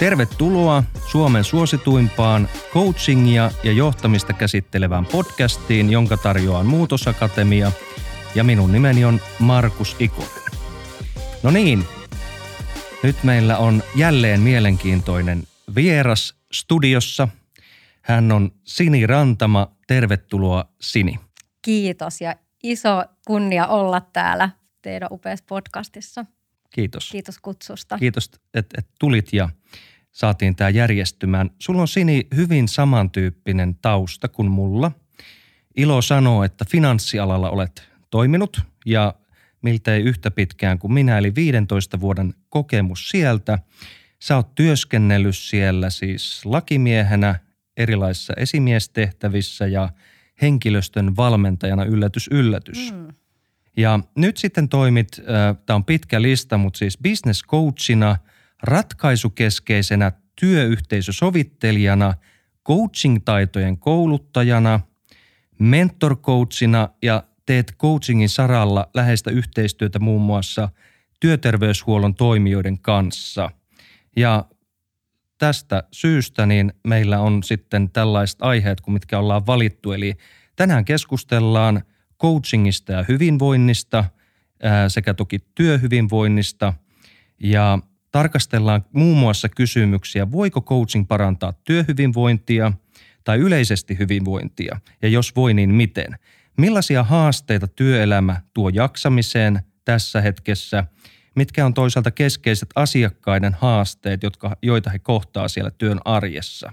Tervetuloa Suomen suosituimpaan coachingia ja johtamista käsittelevään podcastiin, jonka tarjoaa Muutosakatemia. Ja minun nimeni on Markus Ikonen. No niin, nyt meillä on jälleen mielenkiintoinen vieras studiossa. Hän on Sini Rantama. Tervetuloa Sini. Kiitos ja iso kunnia olla täällä teidän upeassa podcastissa. Kiitos. Kiitos kutsusta. Kiitos, että et tulit ja saatiin tämä järjestymään. Sulla on Sini hyvin samantyyppinen tausta kuin mulla. Ilo sanoo, että finanssialalla olet toiminut ja miltei yhtä pitkään kuin minä, eli 15 vuoden kokemus sieltä. Sä oot työskennellyt siellä siis lakimiehenä erilaisissa esimiestehtävissä ja henkilöstön valmentajana yllätys yllätys. Mm. Ja nyt sitten toimit, äh, tämä on pitkä lista, mutta siis business coachina, ratkaisukeskeisenä työyhteisösovittelijana, coaching-taitojen kouluttajana, mentor ja teet coachingin saralla läheistä yhteistyötä muun muassa työterveyshuollon toimijoiden kanssa. Ja tästä syystä niin meillä on sitten tällaiset aiheet kuin mitkä ollaan valittu. Eli tänään keskustellaan coachingista ja hyvinvoinnista sekä toki työhyvinvoinnista ja tarkastellaan muun muassa kysymyksiä, voiko coaching parantaa työhyvinvointia tai yleisesti hyvinvointia ja jos voi, niin miten – Millaisia haasteita työelämä tuo jaksamiseen tässä hetkessä? Mitkä on toisaalta keskeiset asiakkaiden haasteet, jotka, joita he kohtaa siellä työn arjessa?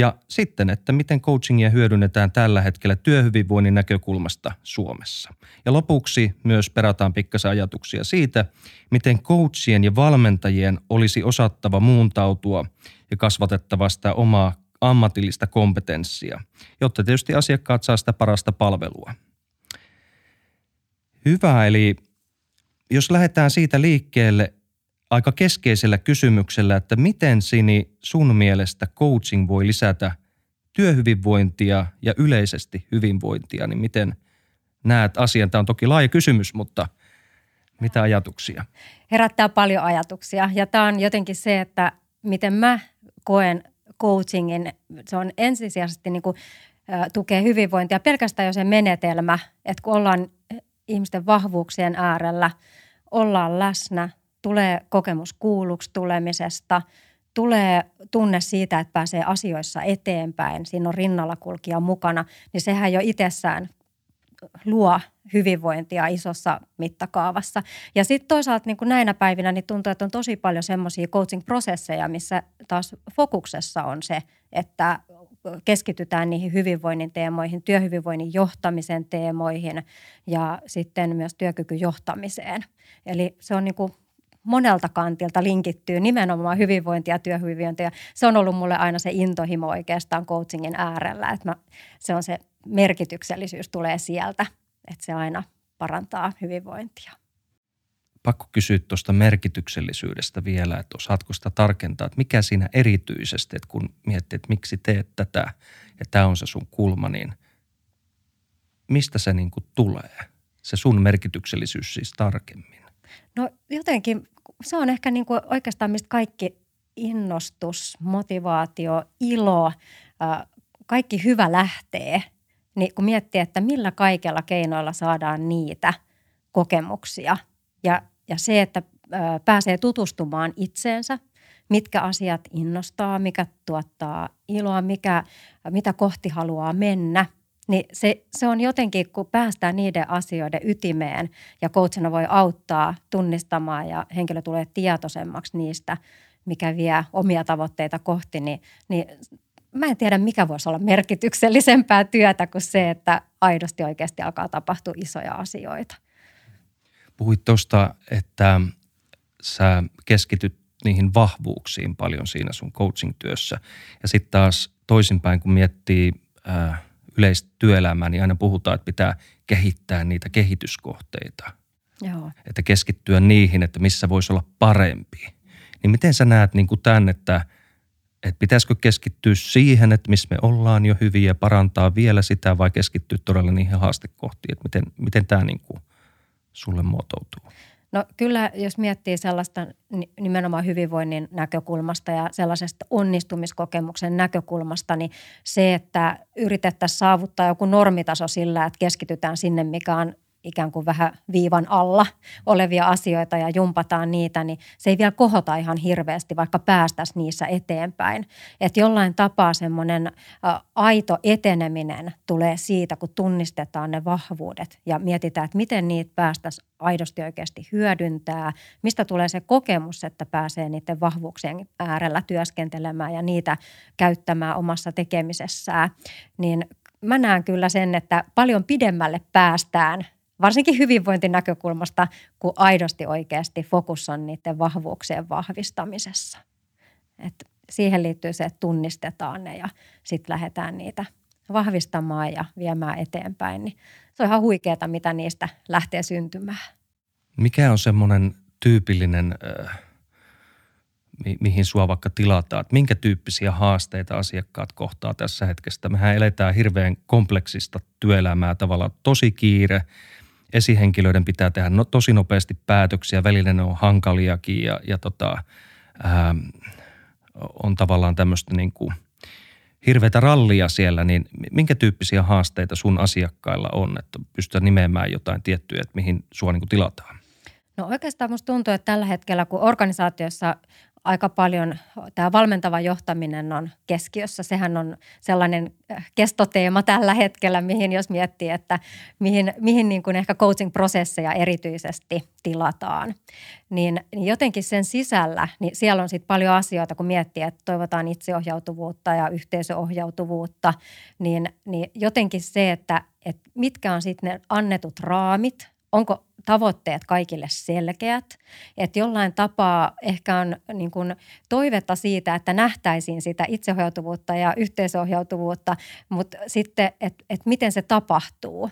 Ja sitten, että miten coachingia hyödynnetään tällä hetkellä työhyvinvoinnin näkökulmasta Suomessa. Ja lopuksi myös perataan pikkasen ajatuksia siitä, miten coachien ja valmentajien olisi osattava muuntautua ja kasvatettava sitä omaa ammatillista kompetenssia, jotta tietysti asiakkaat saa sitä parasta palvelua. Hyvä, eli jos lähdetään siitä liikkeelle aika keskeisellä kysymyksellä, että miten Sini sun mielestä coaching voi lisätä työhyvinvointia ja yleisesti hyvinvointia, niin miten näet asian? Tämä on toki laaja kysymys, mutta mitä ajatuksia? Herättää paljon ajatuksia ja tämä on jotenkin se, että miten mä koen coachingin, se on ensisijaisesti niin kuin, tukee hyvinvointia. Pelkästään jo se menetelmä, että kun ollaan ihmisten vahvuuksien äärellä, ollaan läsnä, tulee kokemus kuulluksi tulemisesta, tulee tunne siitä, että pääsee asioissa eteenpäin, siinä on rinnalla kulkija mukana, niin sehän jo itsessään luo hyvinvointia isossa mittakaavassa. Ja sitten toisaalta niin kuin näinä päivinä niin tuntuu, että on tosi paljon semmoisia coaching-prosesseja, missä taas fokuksessa on se, että keskitytään niihin hyvinvoinnin teemoihin, työhyvinvoinnin johtamisen teemoihin ja sitten myös työkykyjohtamiseen. Eli se on niin kuin monelta kantilta linkittyy nimenomaan hyvinvointia ja työhyvinvointia. Se on ollut mulle aina se intohimo oikeastaan coachingin äärellä, että mä, se on se merkityksellisyys tulee sieltä, että se aina parantaa hyvinvointia. Pakko kysyä tuosta merkityksellisyydestä vielä, että osaatko sitä tarkentaa, että mikä siinä erityisesti, että kun miettii, että miksi teet tätä ja tämä on se sun kulma, niin mistä se niin kuin tulee, se sun merkityksellisyys siis tarkemmin? No jotenkin se on ehkä niin kuin oikeastaan mistä kaikki innostus, motivaatio, ilo, kaikki hyvä lähtee – niin kun miettii, että millä kaikella keinoilla saadaan niitä kokemuksia. Ja, ja se, että pääsee tutustumaan itseensä, mitkä asiat innostaa, mikä tuottaa iloa, mikä, mitä kohti haluaa mennä, niin se, se on jotenkin, kun päästään niiden asioiden ytimeen ja coachina voi auttaa tunnistamaan ja henkilö tulee tietoisemmaksi niistä, mikä vie omia tavoitteita kohti, niin, niin mä en tiedä, mikä voisi olla merkityksellisempää työtä kuin se, että aidosti oikeasti alkaa tapahtua isoja asioita. Puhuit tuosta, että sä keskityt niihin vahvuuksiin paljon siinä sun coaching-työssä. Ja sitten taas toisinpäin, kun miettii äh, yleistä työelämää, niin aina puhutaan, että pitää kehittää niitä kehityskohteita. Joo. Että keskittyä niihin, että missä voisi olla parempi. Niin miten sä näet niin kuin tämän, että – että pitäisikö keskittyä siihen, että missä me ollaan jo hyviä ja parantaa vielä sitä vai keskittyä todella niihin haastekohtiin, että miten, miten tämä niin kuin sulle muotoutuu? No kyllä, jos miettii sellaista nimenomaan hyvinvoinnin näkökulmasta ja sellaisesta onnistumiskokemuksen näkökulmasta, niin se, että yritettäisiin saavuttaa joku normitaso sillä, että keskitytään sinne, mikä on ikään kuin vähän viivan alla olevia asioita ja jumpataan niitä, niin se ei vielä kohota ihan hirveästi, vaikka päästäisiin niissä eteenpäin. Että jollain tapaa semmoinen aito eteneminen tulee siitä, kun tunnistetaan ne vahvuudet ja mietitään, että miten niitä päästäisiin aidosti oikeasti hyödyntää, mistä tulee se kokemus, että pääsee niiden vahvuuksien äärellä työskentelemään ja niitä käyttämään omassa tekemisessään, niin mä näen kyllä sen, että paljon pidemmälle päästään varsinkin hyvinvointinäkökulmasta, kun aidosti oikeasti fokus on niiden vahvuuksien vahvistamisessa. Et siihen liittyy se, että tunnistetaan ne ja sitten lähdetään niitä vahvistamaan ja viemään eteenpäin. Niin se on ihan huikeaa, mitä niistä lähtee syntymään. Mikä on semmoinen tyypillinen, äh, mi- mihin sua vaikka tilataan? Että minkä tyyppisiä haasteita asiakkaat kohtaa tässä hetkessä? Mehän eletään hirveän kompleksista työelämää tavallaan tosi kiire – esihenkilöiden pitää tehdä no, tosi nopeasti päätöksiä, välillä ne on hankaliakin ja, ja tota, ää, on tavallaan tämmöistä niin kuin hirveätä rallia siellä, niin minkä tyyppisiä haasteita sun asiakkailla on, että pystytään nimeämään jotain tiettyä, että mihin sua niin kuin tilataan? No oikeastaan musta tuntuu, että tällä hetkellä, kun organisaatiossa aika paljon tämä valmentava johtaminen on keskiössä. Sehän on sellainen äh, kestoteema tällä hetkellä, mihin jos miettii, että mihin, mihin niin kuin ehkä coaching-prosesseja erityisesti tilataan. Niin, niin jotenkin sen sisällä, niin siellä on sitten paljon asioita, kun miettii, että toivotaan itseohjautuvuutta ja yhteisöohjautuvuutta, niin, niin jotenkin se, että, että mitkä on sitten ne annetut raamit, onko tavoitteet kaikille selkeät. Että jollain tapaa ehkä on niin kuin toivetta siitä, että nähtäisiin sitä itseohjautuvuutta ja yhteisohjautuvuutta, mutta sitten, että et miten se tapahtuu.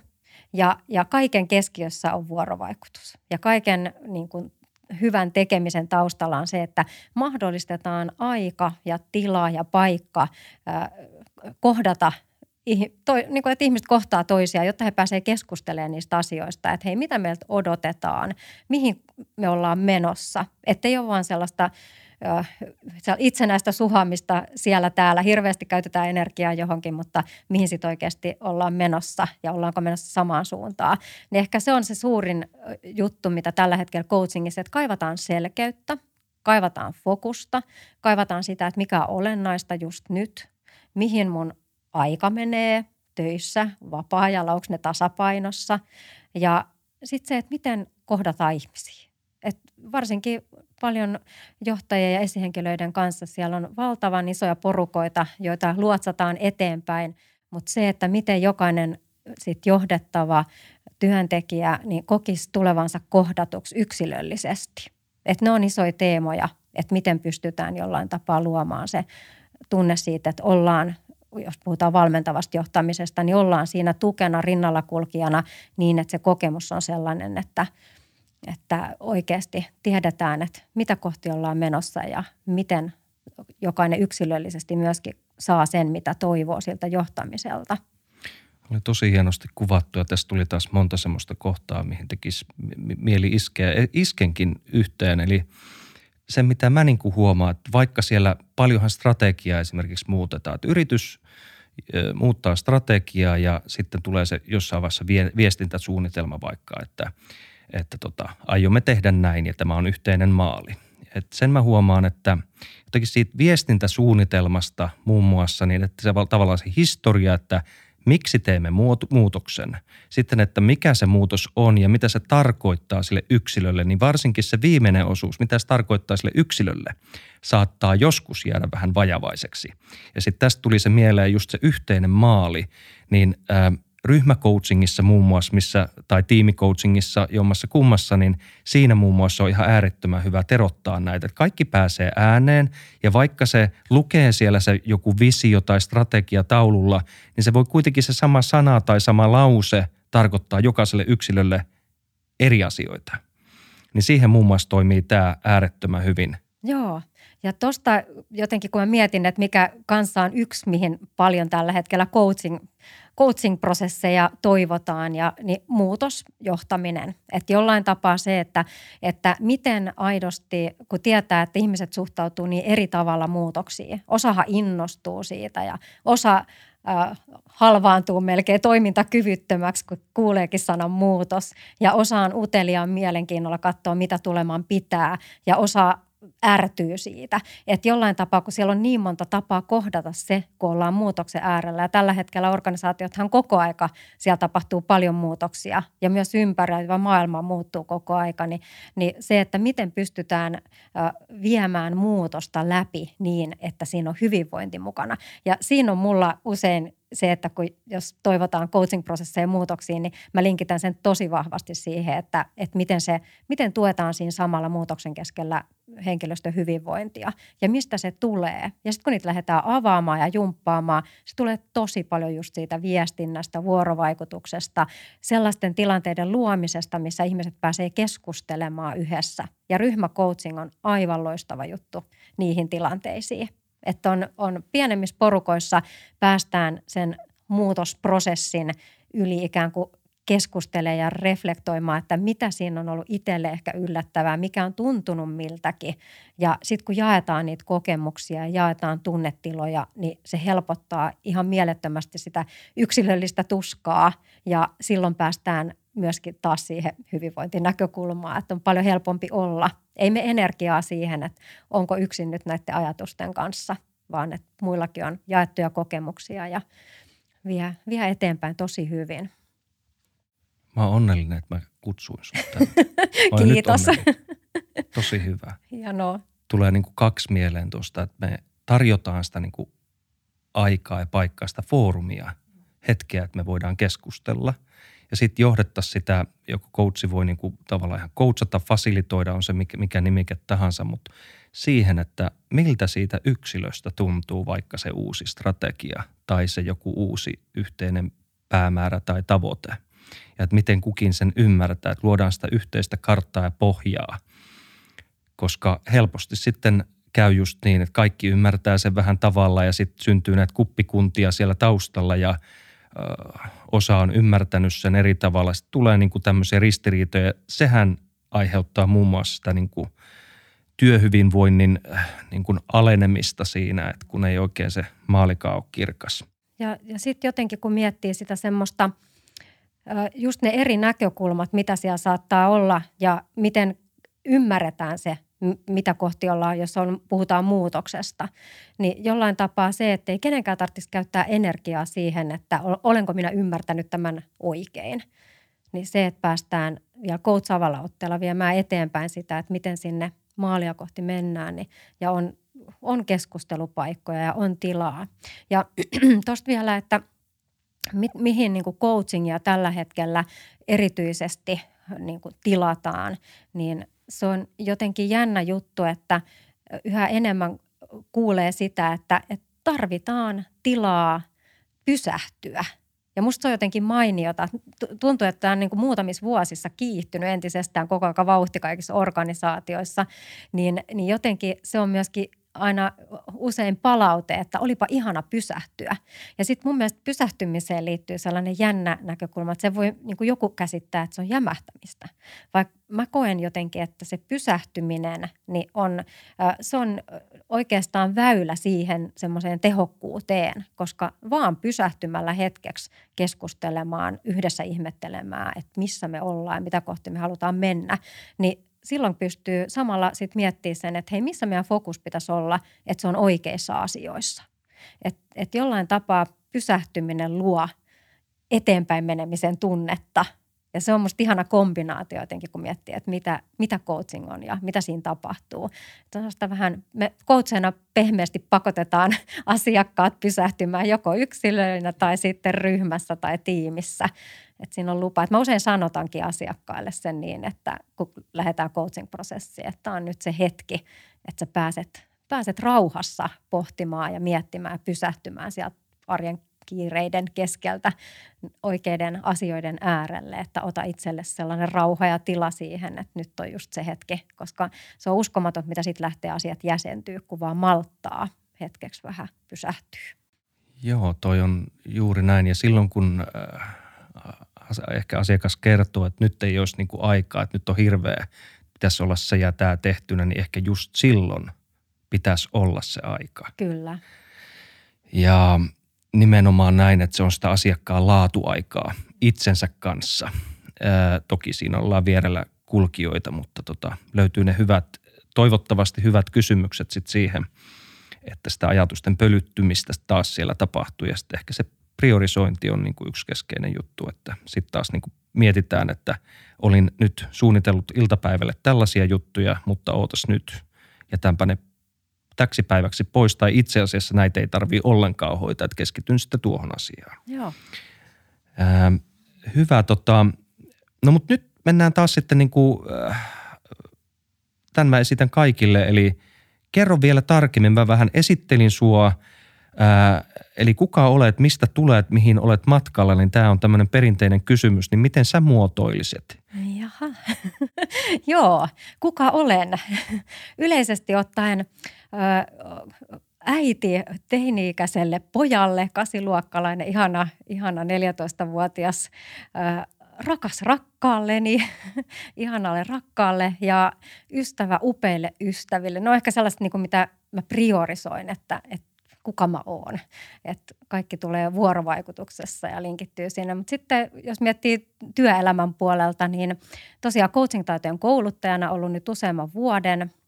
Ja, ja kaiken keskiössä on vuorovaikutus. Ja kaiken niin kuin, hyvän tekemisen taustalla on se, että mahdollistetaan aika ja tila ja paikka äh, kohdata – toi, niin kuin, että ihmiset kohtaa toisiaan, jotta he pääsevät keskustelemaan niistä asioista, että hei, mitä meiltä odotetaan, mihin me ollaan menossa. Että ei ole vaan sellaista itsenäistä suhamista siellä täällä. Hirveästi käytetään energiaa johonkin, mutta mihin sitten oikeasti ollaan menossa ja ollaanko menossa samaan suuntaan. Niin ehkä se on se suurin juttu, mitä tällä hetkellä coachingissa, että kaivataan selkeyttä, kaivataan fokusta, kaivataan sitä, että mikä on olennaista just nyt, mihin mun aika menee töissä, vapaa-ajalla, onko ne tasapainossa. Ja sitten se, että miten kohdataan ihmisiä. Et varsinkin paljon johtajien ja esihenkilöiden kanssa siellä on valtavan isoja porukoita, joita luotsataan eteenpäin, mutta se, että miten jokainen sit johdettava työntekijä niin kokisi tulevansa kohdatuksi yksilöllisesti. Että ne on isoja teemoja, että miten pystytään jollain tapaa luomaan se tunne siitä, että ollaan jos puhutaan valmentavasta johtamisesta, niin ollaan siinä tukena, rinnalla kulkijana niin, että se kokemus on sellainen, että, että oikeasti tiedetään, että mitä kohti ollaan menossa ja miten jokainen yksilöllisesti myöskin saa sen, mitä toivoo siltä johtamiselta. Oli tosi hienosti kuvattu ja tässä tuli taas monta semmoista kohtaa, mihin tekisi mieli iskeä. Iskenkin yhteen, eli – se, mitä mä niin kuin huomaan, että vaikka siellä paljonhan strategiaa esimerkiksi muutetaan, että yritys muuttaa strategiaa ja sitten tulee se jossain vaiheessa viestintäsuunnitelma vaikka, että, että tota, aiomme tehdä näin ja tämä on yhteinen maali. Et sen mä huomaan, että jotenkin siitä viestintäsuunnitelmasta muun muassa, niin että se tavallaan se historia, että – miksi teemme muutoksen, sitten että mikä se muutos on ja mitä se tarkoittaa sille yksilölle, niin varsinkin se viimeinen osuus, mitä se tarkoittaa sille yksilölle, saattaa joskus jäädä vähän vajavaiseksi. Ja sitten tästä tuli se mieleen just se yhteinen maali, niin ää, ryhmäcoachingissa muun muassa, missä, tai tiimicoachingissa jommassa kummassa, niin siinä muun muassa on ihan äärettömän hyvä terottaa näitä. Kaikki pääsee ääneen ja vaikka se lukee siellä se joku visio tai strategia taululla, niin se voi kuitenkin se sama sana tai sama lause tarkoittaa jokaiselle yksilölle eri asioita. Niin siihen muun muassa toimii tämä äärettömän hyvin. Joo, ja tuosta jotenkin kun mä mietin, että mikä kanssa on yksi, mihin paljon tällä hetkellä coaching coaching-prosesseja toivotaan ja niin muutosjohtaminen. Että jollain tapaa se, että, että miten aidosti, kun tietää, että ihmiset suhtautuu niin eri tavalla muutoksiin. Osahan innostuu siitä ja osa äh, halvaantuu melkein toimintakyvyttömäksi, kun kuuleekin sanan muutos. Ja osa on uteliaan mielenkiinnolla katsoa, mitä tulemaan pitää. Ja osa ärtyy siitä. Että jollain tapaa, kun siellä on niin monta tapaa kohdata se, kun ollaan muutoksen äärellä. Ja tällä hetkellä organisaatiothan koko aika, siellä tapahtuu paljon muutoksia ja myös ympäröivä maailma muuttuu koko aika. Niin, niin se, että miten pystytään viemään muutosta läpi niin, että siinä on hyvinvointi mukana. Ja siinä on mulla usein se, että kun, jos toivotaan coaching-prosesseja muutoksiin, niin mä linkitän sen tosi vahvasti siihen, että, että miten, se, miten tuetaan siinä samalla muutoksen keskellä henkilöstön hyvinvointia ja mistä se tulee. Ja sitten kun niitä lähdetään avaamaan ja jumppaamaan, se tulee tosi paljon just siitä viestinnästä, vuorovaikutuksesta, sellaisten tilanteiden luomisesta, missä ihmiset pääsee keskustelemaan yhdessä. Ja ryhmäcoaching on aivan loistava juttu niihin tilanteisiin. Että on, on pienemmissä porukoissa päästään sen muutosprosessin yli ikään kuin keskustelee ja reflektoimaan, että mitä siinä on ollut itselle ehkä yllättävää, mikä on tuntunut miltäkin. Ja sitten kun jaetaan niitä kokemuksia ja jaetaan tunnetiloja, niin se helpottaa ihan mielettömästi sitä yksilöllistä tuskaa ja silloin päästään myöskin taas siihen hyvinvointinäkökulmaan, että on paljon helpompi olla. Ei me energiaa siihen, että onko yksin nyt näiden ajatusten kanssa, vaan että muillakin on jaettuja kokemuksia ja vie, vie eteenpäin tosi hyvin. Mä oon onnellinen, että mä kutsuin sut Kiitos. Tosi hyvä. Hienoa. Tulee niin kuin kaksi mieleen tuosta, että me tarjotaan sitä niin kuin aikaa ja paikkaa, sitä foorumia, hetkeä, että me voidaan keskustella. Ja sitten johdettaisiin sitä, joku coachi voi niin kuin tavallaan ihan coachata, fasilitoida, on se mikä, mikä nimike tahansa, mutta siihen, että miltä siitä yksilöstä tuntuu vaikka se uusi strategia tai se joku uusi yhteinen päämäärä tai tavoite – ja että miten kukin sen ymmärtää, että luodaan sitä yhteistä karttaa ja pohjaa. Koska helposti sitten käy just niin, että kaikki ymmärtää sen vähän tavalla ja sitten syntyy näitä kuppikuntia siellä taustalla ja osa on ymmärtänyt sen eri tavalla. Sitten tulee niin kuin tämmöisiä ristiriitoja. Sehän aiheuttaa muun muassa sitä niin kuin työhyvinvoinnin äh, niin kuin alenemista siinä, että kun ei oikein se maalikaan ole kirkas. Ja, ja sitten jotenkin kun miettii sitä semmoista – just ne eri näkökulmat, mitä siellä saattaa olla ja miten ymmärretään se, mitä kohti ollaan, jos on, puhutaan muutoksesta, niin jollain tapaa se, että ei kenenkään tarvitsisi käyttää energiaa siihen, että olenko minä ymmärtänyt tämän oikein. Niin se, että päästään vielä coachavalla otteella viemään eteenpäin sitä, että miten sinne maalia kohti mennään niin, ja on, on keskustelupaikkoja ja on tilaa. Ja tuosta vielä, että – mi, mihin niin coachingia tällä hetkellä erityisesti niin tilataan, niin se on jotenkin jännä juttu, että yhä enemmän kuulee sitä, että, että tarvitaan tilaa pysähtyä. Ja musta se on jotenkin mainiota. Tuntuu, että tämä on niin kuin muutamissa vuosissa kiihtynyt entisestään koko ajan vauhti kaikissa organisaatioissa. Niin, niin jotenkin se on myöskin aina usein palaute, että olipa ihana pysähtyä. Ja sitten mun mielestä pysähtymiseen liittyy sellainen jännä näkökulma, että se voi niin joku käsittää, että se on jämähtämistä. Vaikka mä koen jotenkin, että se pysähtyminen niin on, se on oikeastaan väylä siihen semmoiseen tehokkuuteen, koska vaan pysähtymällä hetkeksi keskustelemaan, yhdessä ihmettelemään, että missä me ollaan ja mitä kohti me halutaan mennä, niin silloin pystyy samalla sit miettimään sen, että hei, missä meidän fokus pitäisi olla, että se on oikeissa asioissa. Että et jollain tapaa pysähtyminen luo eteenpäin menemisen tunnetta. Ja se on musta ihana kombinaatio jotenkin, kun miettii, että mitä, mitä coaching on ja mitä siinä tapahtuu. Että vähän, me coachina pehmeästi pakotetaan asiakkaat pysähtymään joko yksilöinä tai sitten ryhmässä tai tiimissä – että siinä on lupa. Että mä usein sanotankin asiakkaille sen niin, että kun lähdetään coaching-prosessiin, että on nyt se hetki, että sä pääset, pääset rauhassa pohtimaan ja miettimään ja pysähtymään sieltä arjen kiireiden keskeltä oikeiden asioiden äärelle, että ota itselle sellainen rauha ja tila siihen, että nyt on just se hetki, koska se on uskomaton, mitä sitten lähtee asiat jäsentyy, kun vaan malttaa hetkeksi vähän pysähtyy. Joo, toi on juuri näin. Ja silloin kun äh, ehkä asiakas kertoo, että nyt ei olisi niin kuin aikaa, että nyt on hirveä, pitäisi olla se ja tämä tehtynä, niin ehkä just silloin pitäisi olla se aika. Kyllä. Ja nimenomaan näin, että se on sitä asiakkaan laatuaikaa itsensä kanssa. Ää, toki siinä ollaan vierellä kulkijoita, mutta tota, löytyy ne hyvät, toivottavasti hyvät kysymykset sitten siihen, että sitä ajatusten pölyttymistä taas siellä tapahtuu ja sitten ehkä se priorisointi on niin kuin yksi keskeinen juttu, että sitten taas niin kuin mietitään, että olin nyt suunnitellut iltapäivälle tällaisia juttuja, mutta ootas nyt, jätänpä ne täksi päiväksi pois, tai itse asiassa näitä ei tarvitse ollenkaan hoitaa, että keskityn sitten tuohon asiaan. Joo. Ää, hyvä, tota, no mutta nyt mennään taas sitten niin kuin, äh, tämän mä esitän kaikille, eli kerro vielä tarkemmin, mä vähän esittelin sua, ää, eli kuka olet, mistä tulet, mihin olet matkalla, niin tämä on tämmöinen perinteinen kysymys, niin miten sä muotoilisit? Jaha, joo, kuka olen? Yleisesti ottaen äiti teini-ikäiselle pojalle, kasiluokkalainen, ihana, ihana 14-vuotias rakas rakkaalleni, ihanalle rakkaalle ja ystävä upeille ystäville. No ehkä sellaista, niin kuin mitä mä priorisoin, että, että kuka mä oon. Että kaikki tulee vuorovaikutuksessa ja linkittyy sinne. Mutta sitten jos miettii työelämän puolelta, niin tosiaan coaching-taitojen kouluttajana ollut nyt useamman vuoden –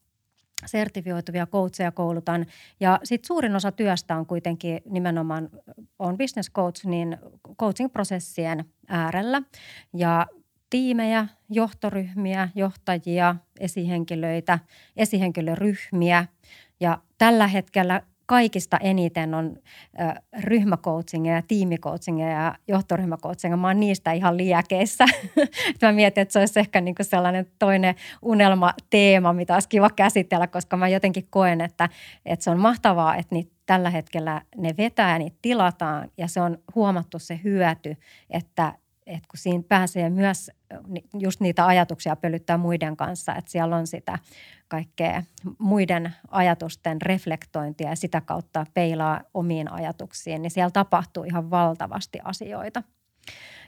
sertifioituvia coacheja koulutan. Ja sitten suurin osa työstä on kuitenkin nimenomaan, on business coach, niin coaching-prosessien äärellä. Ja tiimejä, johtoryhmiä, johtajia, esihenkilöitä, esihenkilöryhmiä. Ja tällä hetkellä kaikista eniten on ryhmäcoachingia ja tiimicoachingia ja johtoryhmäcoachingia. Mä oon niistä ihan liäkeissä. mä mietin, että se olisi ehkä niin sellainen toinen unelmateema, mitä olisi kiva käsitellä, koska mä jotenkin koen, että, että se on mahtavaa, että niitä tällä hetkellä ne vetää ja niitä tilataan ja se on huomattu se hyöty, että että kun siinä pääsee myös just niitä ajatuksia pölyttää muiden kanssa, että siellä on sitä kaikkea muiden ajatusten reflektointia ja sitä kautta peilaa omiin ajatuksiin, niin siellä tapahtuu ihan valtavasti asioita.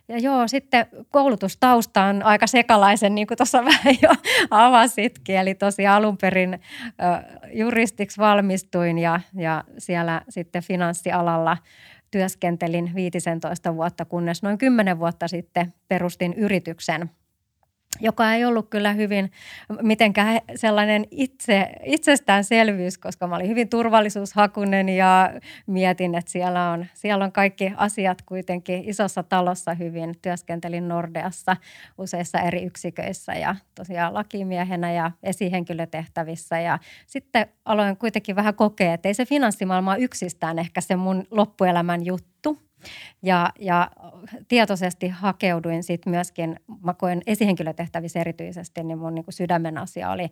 Ja joo, sitten koulutustausta on aika sekalaisen, niin kuin tuossa vähän jo avasitkin. Eli tosiaan alun perin juristiksi valmistuin ja, ja siellä sitten finanssialalla työskentelin 15 vuotta, kunnes noin 10 vuotta sitten perustin yrityksen – joka ei ollut kyllä hyvin mitenkään sellainen itse, itsestäänselvyys, koska mä olin hyvin turvallisuushakunen ja mietin, että siellä on, siellä on kaikki asiat kuitenkin isossa talossa hyvin. Työskentelin Nordeassa useissa eri yksiköissä ja tosiaan lakimiehenä ja esihenkilötehtävissä ja sitten aloin kuitenkin vähän kokea, että ei se finanssimaailma yksistään ehkä se mun loppuelämän juttu, ja, ja tietoisesti hakeuduin sitten myöskin, mä koen esihenkilötehtävissä erityisesti, niin mun niin sydämen asia oli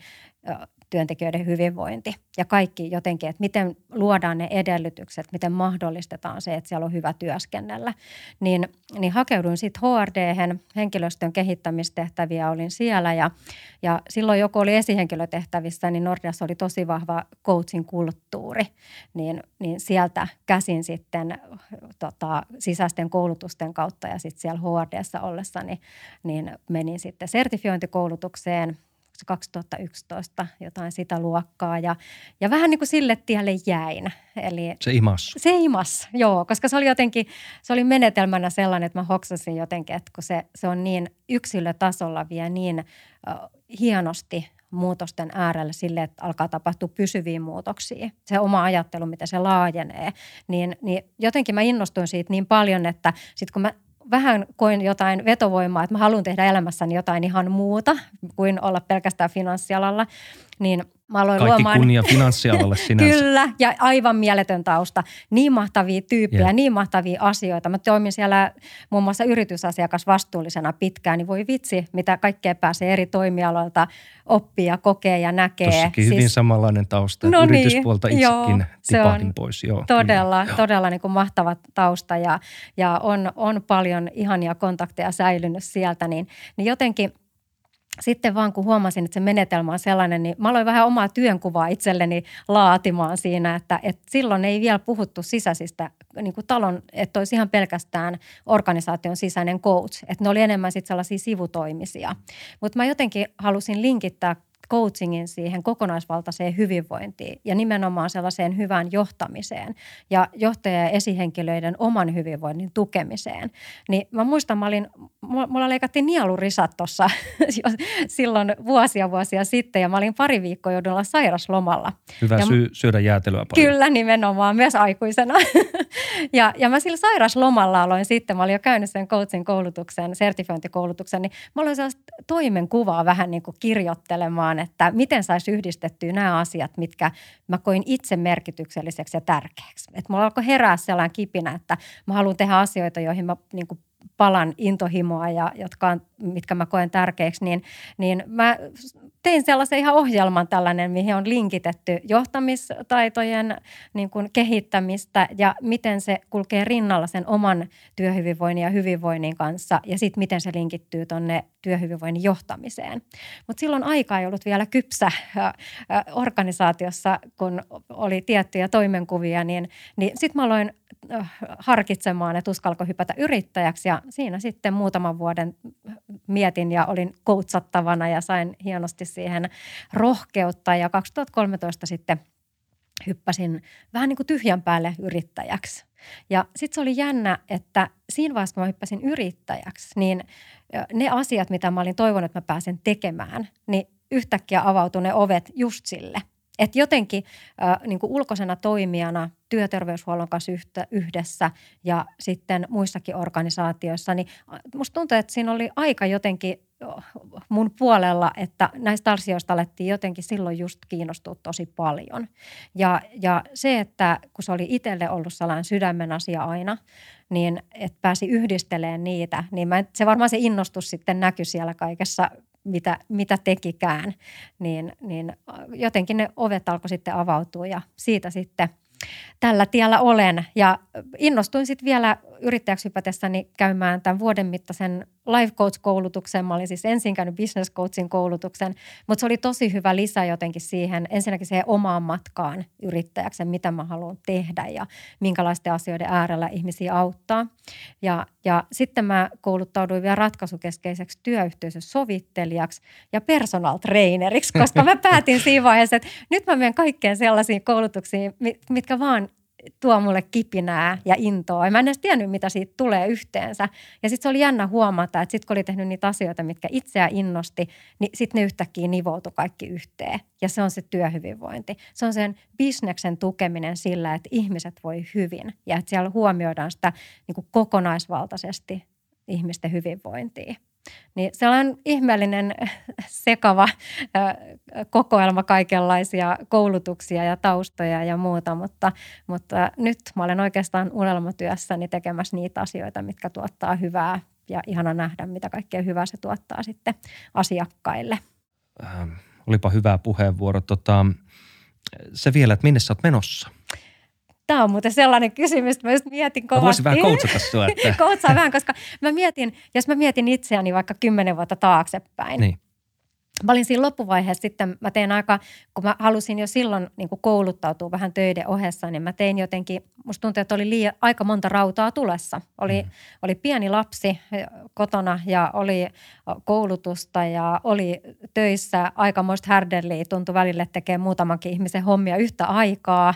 työntekijöiden hyvinvointi ja kaikki jotenkin, että miten luodaan ne edellytykset, miten mahdollistetaan se, että siellä on hyvä työskennellä. Niin, niin hakeuduin sitten hrd henkilöstön kehittämistehtäviä olin siellä ja, ja silloin joku oli esihenkilötehtävissä, niin Nordiassa oli tosi vahva coaching kulttuuri, niin, niin sieltä käsin sitten tota, sisäisten koulutusten kautta ja sitten siellä HRDssä ollessani, niin menin sitten sertifiointikoulutukseen – 2011 jotain sitä luokkaa ja, ja vähän niin kuin sille tielle jäin. Eli se imas. Se imas, joo, koska se oli jotenkin, se oli menetelmänä sellainen, että mä hoksasin jotenkin, että kun se, se on niin yksilötasolla vielä niin uh, hienosti muutosten äärellä sille, että alkaa tapahtua pysyviä muutoksia. Se oma ajattelu, miten se laajenee, niin, niin jotenkin mä innostuin siitä niin paljon, että sitten kun mä vähän koin jotain vetovoimaa, että mä haluan tehdä elämässäni jotain ihan muuta kuin olla pelkästään finanssialalla, niin – Mä aloin Kaikki luomaan... kunnia finanssialalle sinänsä. Kyllä, ja aivan mieletön tausta. Niin mahtavia tyyppejä, yeah. niin mahtavia asioita. Mä toimin siellä muun muassa yritysasiakas vastuullisena pitkään, niin voi vitsi, mitä kaikkea pääsee eri toimialoilta oppia, kokee ja näkee. Tossakin siis... hyvin samanlainen tausta. No niin, Yrityspuolta niin, itsekin joo, tipahdin on pois. Joo, todella, kyllä. todella niin kuin mahtava tausta ja, ja on, on paljon ihania kontakteja säilynyt sieltä, niin, niin jotenkin – sitten vaan kun huomasin, että se menetelmä on sellainen, niin mä aloin vähän omaa työnkuvaa itselleni laatimaan siinä, että, että silloin ei vielä puhuttu sisäisistä niin kuin talon, että olisi ihan pelkästään organisaation sisäinen coach, että ne oli enemmän sitten sellaisia sivutoimisia. Mutta mä jotenkin halusin linkittää coachingin siihen kokonaisvaltaiseen hyvinvointiin ja nimenomaan sellaiseen hyvään johtamiseen ja johtaja- ja esihenkilöiden oman hyvinvoinnin tukemiseen. Niin mä muistan, mä olin, mulla leikattiin nielurisat tuossa silloin vuosia vuosia sitten ja mä olin pari viikkoa joudun olla sairaslomalla. Hyvä ja syy syödä jäätelöä paljon. Kyllä, nimenomaan, myös aikuisena. ja, ja mä sillä sairaslomalla aloin sitten, mä olin jo käynyt sen coachin koulutuksen, sertifiointikoulutuksen, niin mä aloin sellaista toimenkuvaa vähän niin kuin kirjoittelemaan, että miten saisi yhdistettyä nämä asiat, mitkä mä koin itse merkitykselliseksi ja tärkeäksi. Että mulla alkoi herää sellainen kipinä, että mä haluan tehdä asioita, joihin mä niin kuin palan intohimoa ja jotka on, mitkä mä koen tärkeiksi, niin, niin mä tein sellaisen ihan ohjelman tällainen, mihin on linkitetty johtamistaitojen niin kuin kehittämistä ja miten se kulkee rinnalla sen oman työhyvinvoinnin ja hyvinvoinnin kanssa ja sitten miten se linkittyy tuonne työhyvinvoinnin johtamiseen. Mutta silloin aika ei ollut vielä kypsä organisaatiossa, kun oli tiettyjä toimenkuvia, niin, niin sitten mä aloin harkitsemaan, että uskalko hypätä yrittäjäksi ja siinä sitten muutaman vuoden mietin ja olin koutsattavana ja sain hienosti siihen rohkeutta ja 2013 sitten hyppäsin vähän niin kuin tyhjän päälle yrittäjäksi. Ja sitten se oli jännä, että siinä vaiheessa, kun mä hyppäsin yrittäjäksi, niin ne asiat, mitä mä olin toivonut, että mä pääsen tekemään, niin yhtäkkiä avautui ne ovet just sille. Että jotenkin äh, niin kuin ulkoisena toimijana työterveyshuollon kanssa yhtä, yhdessä ja sitten muissakin organisaatioissa, niin musta tuntuu, että siinä oli aika jotenkin mun puolella, että näistä asioista alettiin jotenkin silloin just kiinnostua tosi paljon. Ja, ja se, että kun se oli itselle ollut sellainen sydämen asia aina, niin että pääsi yhdistelemään niitä, niin mä, se varmaan se innostus sitten näkyi siellä kaikessa mitä, mitä tekikään, niin, niin jotenkin ne ovet alkoi sitten avautua ja siitä sitten tällä tiellä olen. Ja innostuin sitten vielä yrittäjäksi hypätessäni käymään tämän vuoden mittaisen life coach-koulutuksen. Mä olin siis ensin käynyt business coachin koulutuksen, mutta se oli tosi hyvä lisä jotenkin siihen, ensinnäkin siihen omaan matkaan yrittäjäksi, mitä mä haluan tehdä ja minkälaisten asioiden äärellä ihmisiä auttaa. Ja, ja sitten mä kouluttauduin vielä ratkaisukeskeiseksi työyhteisösovittelijaksi ja personal traineriksi, koska mä päätin siinä vaiheessa, että nyt mä menen kaikkeen sellaisiin koulutuksiin, mitkä vaan tuo mulle kipinää ja intoa. Mä en edes tiennyt, mitä siitä tulee yhteensä. Ja sitten se oli jännä huomata, että sitten kun oli tehnyt niitä asioita, mitkä itseä innosti, niin sitten ne yhtäkkiä nivoutui kaikki yhteen. Ja se on se työhyvinvointi. Se on sen bisneksen tukeminen sillä, että ihmiset voi hyvin ja että siellä huomioidaan sitä niin kuin kokonaisvaltaisesti ihmisten hyvinvointia. Niin sellainen ihmeellinen sekava kokoelma kaikenlaisia koulutuksia ja taustoja ja muuta, mutta, mutta nyt mä olen oikeastaan unelmatyössäni tekemässä niitä asioita, mitkä tuottaa hyvää ja ihana nähdä, mitä kaikkea hyvää se tuottaa sitten asiakkaille. Ähm, olipa hyvä puheenvuoro. Tota, se vielä, että minne sä oot menossa? Tämä on muuten sellainen kysymys, että mä just mietin kovasti. Mä voisin vähän koutsata sua. Että... Koutsaa vähän, koska mä mietin, jos mä mietin itseäni vaikka kymmenen vuotta taaksepäin, niin Mä olin siinä loppuvaiheessa sitten, mä tein aika, kun mä halusin jo silloin niin kuin kouluttautua vähän töiden ohessa, niin mä tein jotenkin, musta tuntuu, että oli liian, aika monta rautaa tulessa. Oli, mm. oli pieni lapsi kotona ja oli koulutusta ja oli töissä aikamoista härdelliä, tuntui välille tekee muutamankin ihmisen hommia yhtä aikaa.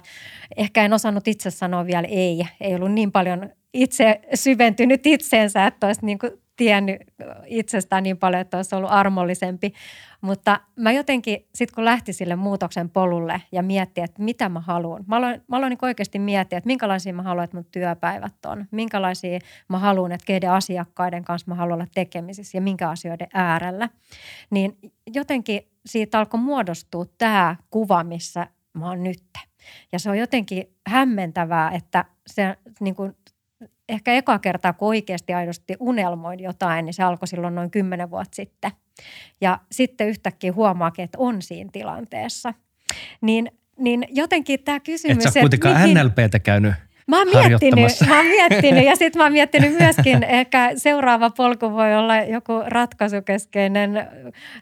Ehkä en osannut itse sanoa vielä ei, ei ollut niin paljon itse syventynyt itseensä, että olisi niin kuin tiennyt itsestään niin paljon, että olisi ollut armollisempi. Mutta mä jotenkin, sitten kun lähti sille muutoksen polulle ja mietti, että mitä mä haluan. Mä aloin, mä aloin niin oikeasti miettiä, että minkälaisia mä haluan, että mun työpäivät on. Minkälaisia mä haluan, että keiden asiakkaiden kanssa mä haluan olla tekemisissä ja minkä asioiden äärellä. Niin jotenkin siitä alkoi muodostua tämä kuva, missä mä oon nyt. Ja se on jotenkin hämmentävää, että se niin kuin ehkä eka kertaa, kun oikeasti aidosti unelmoin jotain, niin se alkoi silloin noin kymmenen vuotta sitten. Ja sitten yhtäkkiä huomaakin, että on siinä tilanteessa. Niin, niin jotenkin tämä kysymys... Et sä kuitenkaan mihin... NLPtä käynyt Mä oon miettinyt, mä oon miettinyt ja sitten mä oon miettinyt myöskin, ehkä seuraava polku voi olla joku ratkaisukeskeinen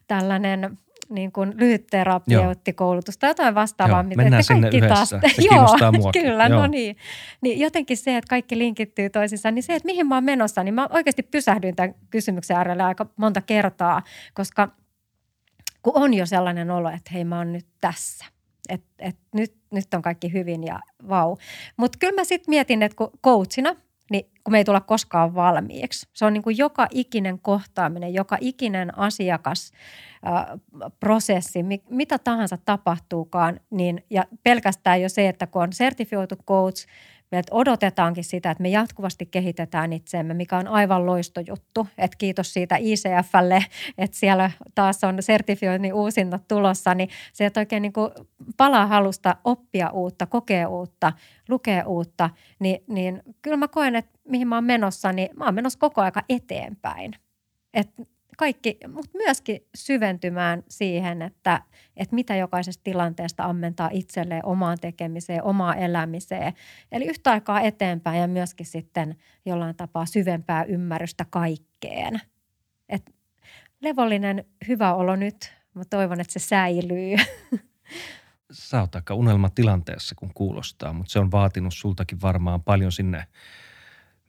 tällainen niin kuin lyhytterapeuttikoulutus tai jotain vastaavaa. Joo, mennään sinne kaikki yhdessä. Taas, se joo, muakin. Kyllä, no joo. no niin. niin. Jotenkin se, että kaikki linkittyy toisissaan, niin se, että mihin mä oon menossa, niin mä oikeasti pysähdyin tämän kysymyksen äärelle aika monta kertaa, koska kun on jo sellainen olo, että hei mä oon nyt tässä. Että et nyt, nyt on kaikki hyvin ja vau. Mutta kyllä mä sitten mietin, että kun coachina – niin kun me ei tulla koskaan valmiiksi. Se on niin kuin joka ikinen kohtaaminen, joka ikinen asiakas, prosessi, mitä tahansa tapahtuukaan, niin, ja pelkästään jo se, että kun on sertifioitu coach, meiltä odotetaankin sitä, että me jatkuvasti kehitetään itseämme, mikä on aivan loistojuttu. Et kiitos siitä ICFlle, että siellä taas on sertifioinnin uusinta tulossa, niin se, että oikein niin palaa halusta oppia uutta, kokea uutta, lukea uutta, niin, niin kyllä mä koen, että mihin mä oon menossa, niin mä oon menossa koko aika eteenpäin. Et kaikki, mutta myöskin syventymään siihen, että, että mitä jokaisesta tilanteesta ammentaa itselleen omaan tekemiseen, omaan elämiseen. Eli yhtä aikaa eteenpäin ja myöskin sitten jollain tapaa syvempää ymmärrystä kaikkeen. Et levollinen hyvä olo nyt, mä toivon, että se säilyy. Sä oot aika unelmatilanteessa, kun kuulostaa, mutta se on vaatinut sultakin varmaan paljon sinne –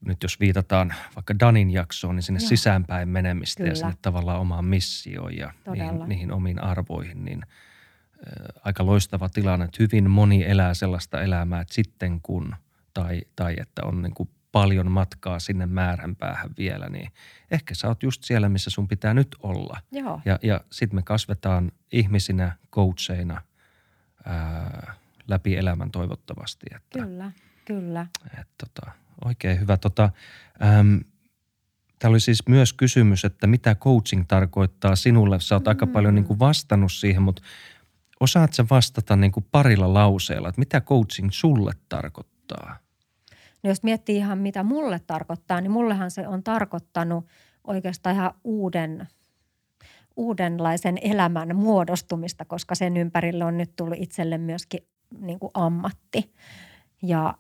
nyt jos viitataan vaikka Danin jaksoon, niin sinne Joo. sisäänpäin menemistä Kyllä. ja sinne tavallaan omaan missioon ja niihin, niihin omiin arvoihin, niin äh, aika loistava tilanne, että hyvin moni elää sellaista elämää, että sitten kun, tai, tai että on niin kuin paljon matkaa sinne määränpäähän vielä, niin ehkä sä oot just siellä, missä sun pitää nyt olla. Joo. Ja, ja sitten me kasvetaan ihmisinä, coacheina ää, läpi elämän toivottavasti. Että, kyllä, kyllä. Että, tota, Oikein hyvä. Tota, äm, Täällä oli siis myös kysymys, että mitä coaching tarkoittaa sinulle. Sä oot mm. aika paljon niin kuin vastannut siihen, mutta osaat sä vastata niin kuin parilla lauseella, että mitä coaching sulle tarkoittaa? No jos miettii ihan mitä mulle tarkoittaa, niin mullehan se on tarkoittanut oikeastaan ihan uuden, uudenlaisen elämän muodostumista, koska sen ympärille on nyt tullut itselle myöskin niin kuin ammatti. Ja,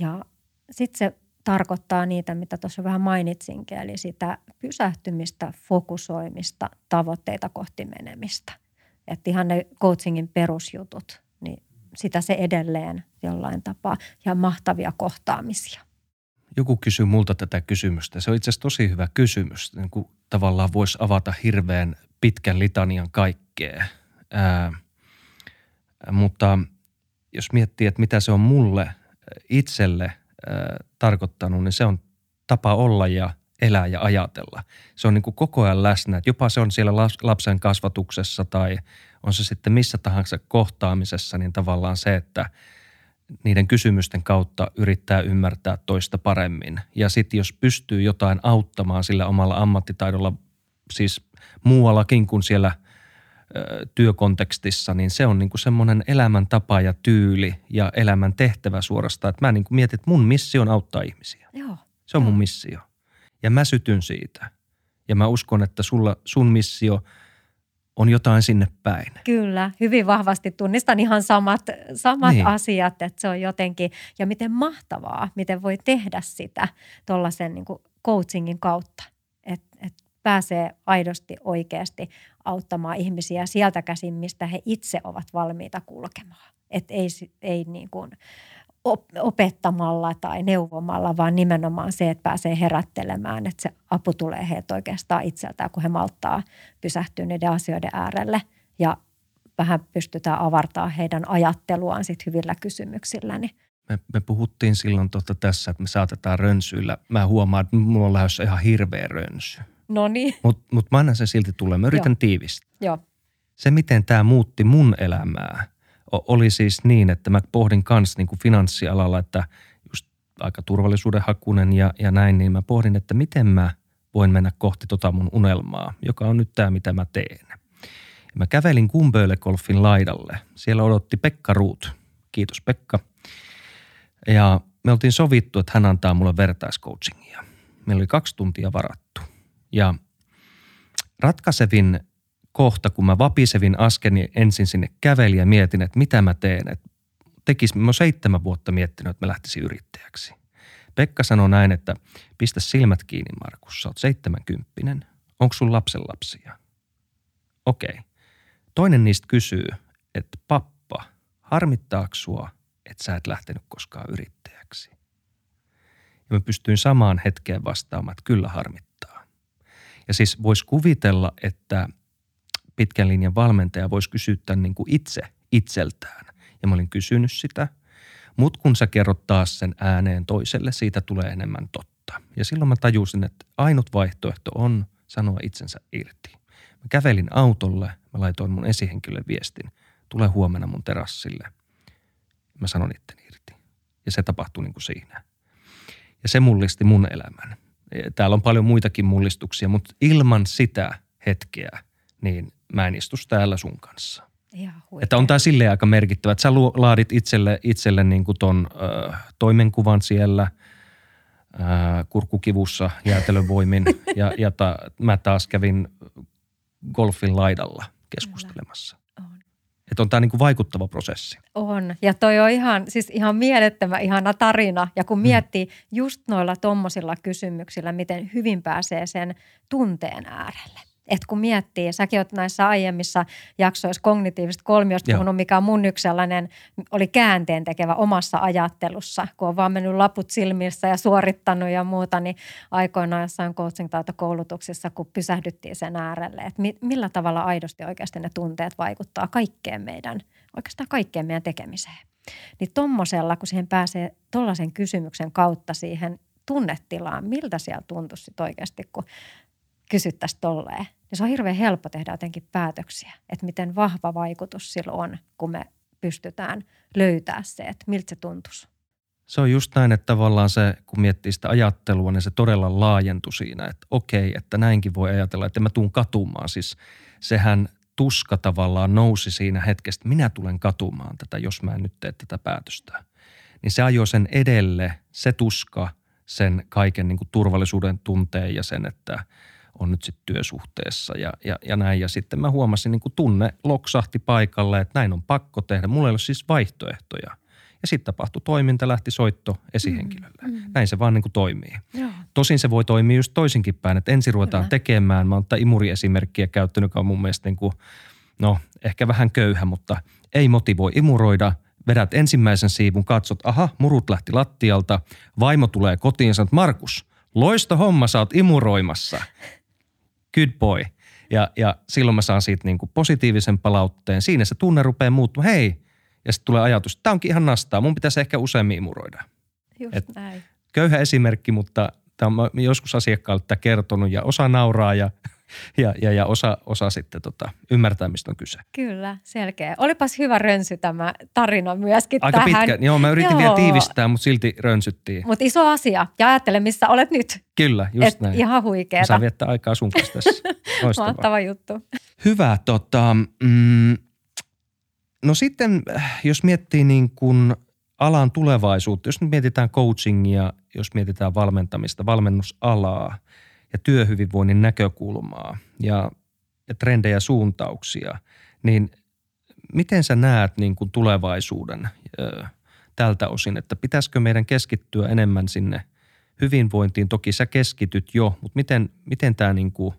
ja sitten se tarkoittaa niitä, mitä tuossa vähän mainitsinkin, eli sitä pysähtymistä, fokusoimista, tavoitteita kohti menemistä. Että ihan ne coachingin perusjutut, niin sitä se edelleen jollain tapaa ja mahtavia kohtaamisia. Joku kysyy multa tätä kysymystä. Se on itse asiassa tosi hyvä kysymys. Niin kuin tavallaan voisi avata hirveän pitkän litanian kaikkea. Ää, mutta jos miettii, että mitä se on mulle itselle tarkoittanut, niin se on tapa olla ja elää ja ajatella. Se on niin kuin koko ajan läsnä, että jopa se on siellä lapsen kasvatuksessa tai on se sitten missä tahansa kohtaamisessa, niin tavallaan se, että niiden kysymysten kautta yrittää ymmärtää toista paremmin. Ja sitten jos pystyy jotain auttamaan sillä omalla ammattitaidolla, siis muuallakin kuin siellä – työkontekstissa, niin se on niin kuin semmoinen elämäntapa ja tyyli ja elämän tehtävä suorastaan. Että mä niin kuin mietin, että mun missio on auttaa ihmisiä. Joo. Se on mun missio. Ja mä sytyn siitä. Ja mä uskon, että sulla, sun missio on jotain sinne päin. Kyllä, hyvin vahvasti tunnistan ihan samat, samat niin. asiat, että se on jotenkin, ja miten mahtavaa, miten voi tehdä sitä tuollaisen niin coachingin kautta. Et pääsee aidosti oikeasti auttamaan ihmisiä sieltä käsin, mistä he itse ovat valmiita kulkemaan. Että ei, ei niin kuin opettamalla tai neuvomalla, vaan nimenomaan se, että pääsee herättelemään, että se apu tulee heiltä oikeastaan itseltään, kun he malttaa pysähtyä niiden asioiden äärelle ja vähän pystytään avartaa heidän ajatteluaan sit hyvillä kysymyksillä. Niin me, me puhuttiin silloin tuota tässä, että me saatetaan rönsyillä. Mä huomaan, että mulla on lähdössä ihan hirveä rönsy. No niin. Mutta mut mä annan sen silti tulla. Mä yritän Joo. tiivistää. Joo. Se, miten tämä muutti mun elämää, oli siis niin, että mä pohdin kanssa niin kuin finanssialalla, että just aika turvallisuudenhakunen ja, ja näin, niin mä pohdin, että miten mä voin mennä kohti tota mun unelmaa, joka on nyt tämä, mitä mä teen. Ja mä kävelin Kumböle-golfin laidalle. Siellä odotti Pekka Ruut. Kiitos Pekka. Ja me oltiin sovittu, että hän antaa mulle vertaiscoachingia. Meillä oli kaksi tuntia varattu. Ja ratkaisevin kohta, kun mä vapisevin askeni ensin sinne kävelin ja mietin, että mitä mä teen. Että tekisi, mä oon seitsemän vuotta miettinyt, että mä lähtisin yrittäjäksi. Pekka sanoi näin, että pistä silmät kiinni Markus, sä oot seitsemänkymppinen. Onko sun lapsenlapsia? Okei. Okay. Toinen niistä kysyy, että pappa, harmittaako sua, että sä et lähtenyt koskaan yrittäjäksi? Ja mä pystyin samaan hetkeen vastaamaan, että kyllä harmittaa. Ja siis voisi kuvitella, että pitkän linjan valmentaja voisi kysyä niin kuin itse itseltään. Ja mä olin kysynyt sitä. Mutta kun sä kerrot taas sen ääneen toiselle, siitä tulee enemmän totta. Ja silloin mä tajusin, että ainut vaihtoehto on sanoa itsensä irti. Mä kävelin autolle, mä laitoin mun esihenkilölle viestin, tule huomenna mun terassille. Mä sanon itten irti. Ja se tapahtui niin kuin siinä. Ja se mullisti mun elämän. Täällä on paljon muitakin mullistuksia, mutta ilman sitä hetkeä, niin mä en istus täällä sun kanssa. että on tämä silleen aika merkittävä, että sä laadit itselle, itselle niin kuin ton ö, toimenkuvan siellä – kurkukivussa jäätelövoimin ja, ja ta, mä taas kävin golfin laidalla keskustelemassa. Että on tämä niinku vaikuttava prosessi. On. Ja toi on ihan, siis ihan mielettömän ihana tarina. Ja kun mm. miettii mm. just noilla tommosilla kysymyksillä, miten hyvin pääsee sen tunteen äärelle. Että kun miettii, säkin olet näissä aiemmissa jaksoissa kognitiivisesta kolmiosta puhunut, mikä on mun yksi sellainen, oli käänteen tekevä omassa ajattelussa, kun on vaan mennyt laput silmissä ja suorittanut ja muuta, niin aikoinaan jossain coaching koulutuksessa, kun pysähdyttiin sen äärelle, että millä tavalla aidosti oikeasti ne tunteet vaikuttaa kaikkeen meidän, oikeastaan kaikkeen meidän tekemiseen. Niin tommosella, kun siihen pääsee tuollaisen kysymyksen kautta siihen tunnetilaan, miltä siellä tuntuisi oikeasti, kun kysyttäisiin tolleen, niin se on hirveän helppo tehdä jotenkin päätöksiä, että miten vahva vaikutus sillä on, kun me pystytään löytää se, että miltä se tuntuisi. Se on just näin, että tavallaan se, kun miettii sitä ajattelua, niin se todella laajentui siinä, että okei, että näinkin voi ajatella, että mä tuun katumaan. Siis sehän tuska tavallaan nousi siinä hetkestä, minä tulen katumaan tätä, jos mä en nyt tee tätä päätöstä. Niin se ajoi sen edelle, se tuska, sen kaiken niin kuin turvallisuuden tunteen ja sen, että – on nyt sitten työsuhteessa ja, ja, ja näin. Ja sitten mä huomasin, niin kuin tunne loksahti paikalle, että näin on pakko tehdä. Mulla ei ole siis vaihtoehtoja. Ja sitten tapahtui toiminta, lähti soitto esihenkilölle. Mm, mm. Näin se vaan niin kuin toimii. Joo. Tosin se voi toimia just toisinkin päin, että ensin ruvetaan Kyllä. tekemään. Mä oon tätä imuriesimerkkiä käyttänyt, joka on mun mielestä niin kuin, no ehkä vähän köyhä, mutta ei motivoi imuroida. Vedät ensimmäisen siivun, katsot, aha, murut lähti lattialta. Vaimo tulee kotiin ja sanot, Markus, loista homma, sä oot imuroimassa good boy. Ja, ja silloin mä saan siitä niin kuin positiivisen palautteen. Siinä se tunne rupeaa muuttumaan. Hei, ja sitten tulee ajatus, että tämä onkin ihan nastaa. Mun pitäisi ehkä useammin imuroida. Just Et näin. Köyhä esimerkki, mutta tämä on joskus asiakkaalle tämä kertonut ja osa nauraa ja ja, ja, ja osa, osa sitten tota, ymmärtää, mistä on kyse. Kyllä, selkeä. Olipas hyvä rönsy tämä tarina myöskin Aika tähän. pitkä. Joo, mä yritin Joo. vielä tiivistää, mutta silti rönsyttiin. Mutta iso asia. Ja ajattele, missä olet nyt. Kyllä, just Et näin. Ihan huikeeta. Saa viettää aikaa sun kanssa tässä. Mahtava juttu. Hyvä. Tota, mm, no sitten, jos miettii niin kuin alan tulevaisuutta, jos nyt mietitään coachingia, jos mietitään valmentamista, valmennusalaa – ja työhyvinvoinnin näkökulmaa ja, ja trendejä suuntauksia, niin miten sä näet niin kuin tulevaisuuden ö, tältä osin, että pitäisikö meidän keskittyä enemmän sinne hyvinvointiin? Toki sä keskityt jo, mutta miten, miten tämä niin kuin,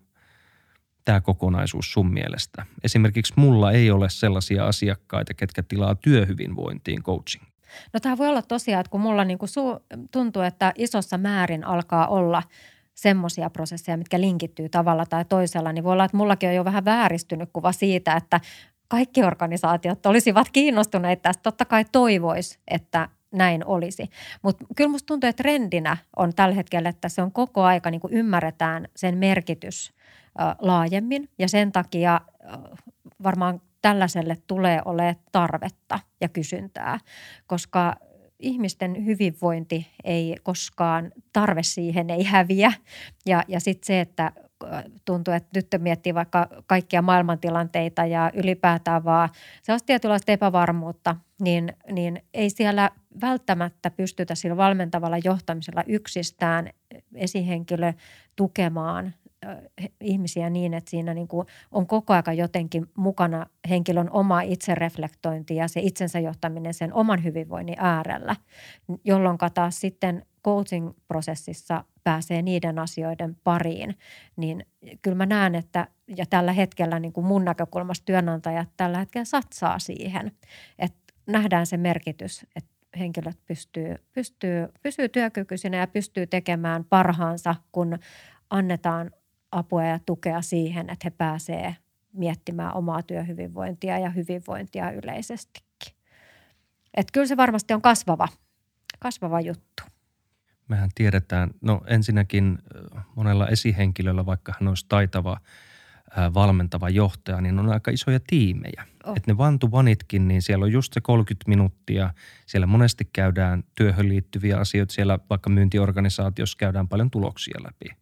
tämä kokonaisuus sun mielestä? Esimerkiksi mulla ei ole sellaisia asiakkaita, ketkä tilaa työhyvinvointiin coaching. No tämä voi olla tosiaan, että kun mulla niin kuin tuntuu, että isossa määrin alkaa olla – semmoisia prosesseja, mitkä linkittyy tavalla tai toisella, niin voi olla, että mullakin on jo vähän vääristynyt kuva siitä, että kaikki organisaatiot olisivat kiinnostuneita tästä. Totta kai toivois, että näin olisi. Mutta kyllä musta tuntuu, että trendinä on tällä hetkellä, että se on koko aika niin kuin ymmärretään sen merkitys laajemmin ja sen takia varmaan tällaiselle tulee olemaan tarvetta ja kysyntää, koska ihmisten hyvinvointi ei koskaan, tarve siihen ei häviä. Ja, ja sitten se, että äh, tuntuu, että nyt miettii vaikka kaikkia maailmantilanteita ja ylipäätään vaan sellaista tietynlaista epävarmuutta, niin, niin ei siellä välttämättä pystytä sillä valmentavalla johtamisella yksistään esihenkilö tukemaan ihmisiä niin, että siinä niin kuin on koko aika jotenkin mukana henkilön oma itsereflektointi ja se itsensä johtaminen sen oman hyvinvoinnin äärellä, jolloin taas sitten coaching-prosessissa pääsee niiden asioiden pariin, niin kyllä mä näen, että ja tällä hetkellä niin kuin mun näkökulmasta työnantajat tällä hetkellä satsaa siihen, että nähdään se merkitys, että henkilöt pystyy, pystyy, pysyy työkykyisinä ja pystyy tekemään parhaansa, kun annetaan apua ja tukea siihen, että he pääsee miettimään omaa työhyvinvointia ja hyvinvointia yleisestikin. Että kyllä se varmasti on kasvava, kasvava juttu. Mehän tiedetään, no ensinnäkin monella esihenkilöllä, vaikka hän olisi taitava – valmentava johtaja, niin on aika isoja tiimejä. Oh. Että ne vantuvanitkin, niin siellä on just se 30 minuuttia. Siellä monesti käydään työhön liittyviä asioita. Siellä vaikka myyntiorganisaatiossa käydään paljon tuloksia läpi.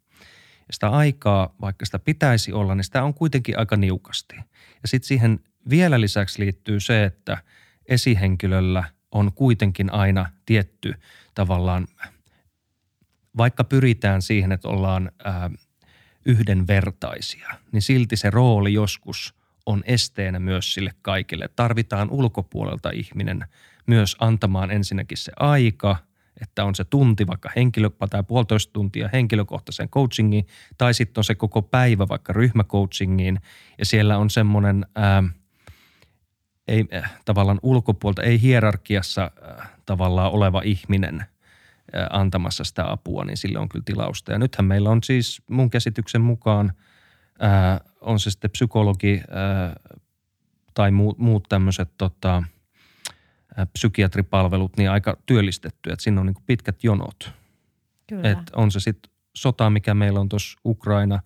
Ja sitä aikaa, vaikka sitä pitäisi olla, niin sitä on kuitenkin aika niukasti. Ja sitten siihen vielä lisäksi liittyy se, että esihenkilöllä on kuitenkin aina tietty tavallaan, vaikka pyritään siihen, että ollaan ää, yhdenvertaisia, niin silti se rooli joskus on esteenä myös sille kaikille. Tarvitaan ulkopuolelta ihminen myös antamaan ensinnäkin se aika, että on se tunti vaikka henkilö, tai puolitoista tuntia henkilökohtaisen coachingiin, tai sitten on se koko päivä vaikka ryhmäcoachingiin, ja siellä on semmoinen ää, ei, äh, tavallaan ulkopuolta, ei hierarkiassa äh, tavallaan oleva ihminen – antamassa sitä apua, niin sille on kyllä tilausta. Ja nythän meillä on siis mun käsityksen mukaan, ää, on se sitten psykologi ää, tai muut, muut tämmöiset tota, psykiatripalvelut, niin aika työllistetty, että siinä on niin pitkät jonot. Kyllä. Et on se sitten sota, mikä meillä on tuossa Ukraina,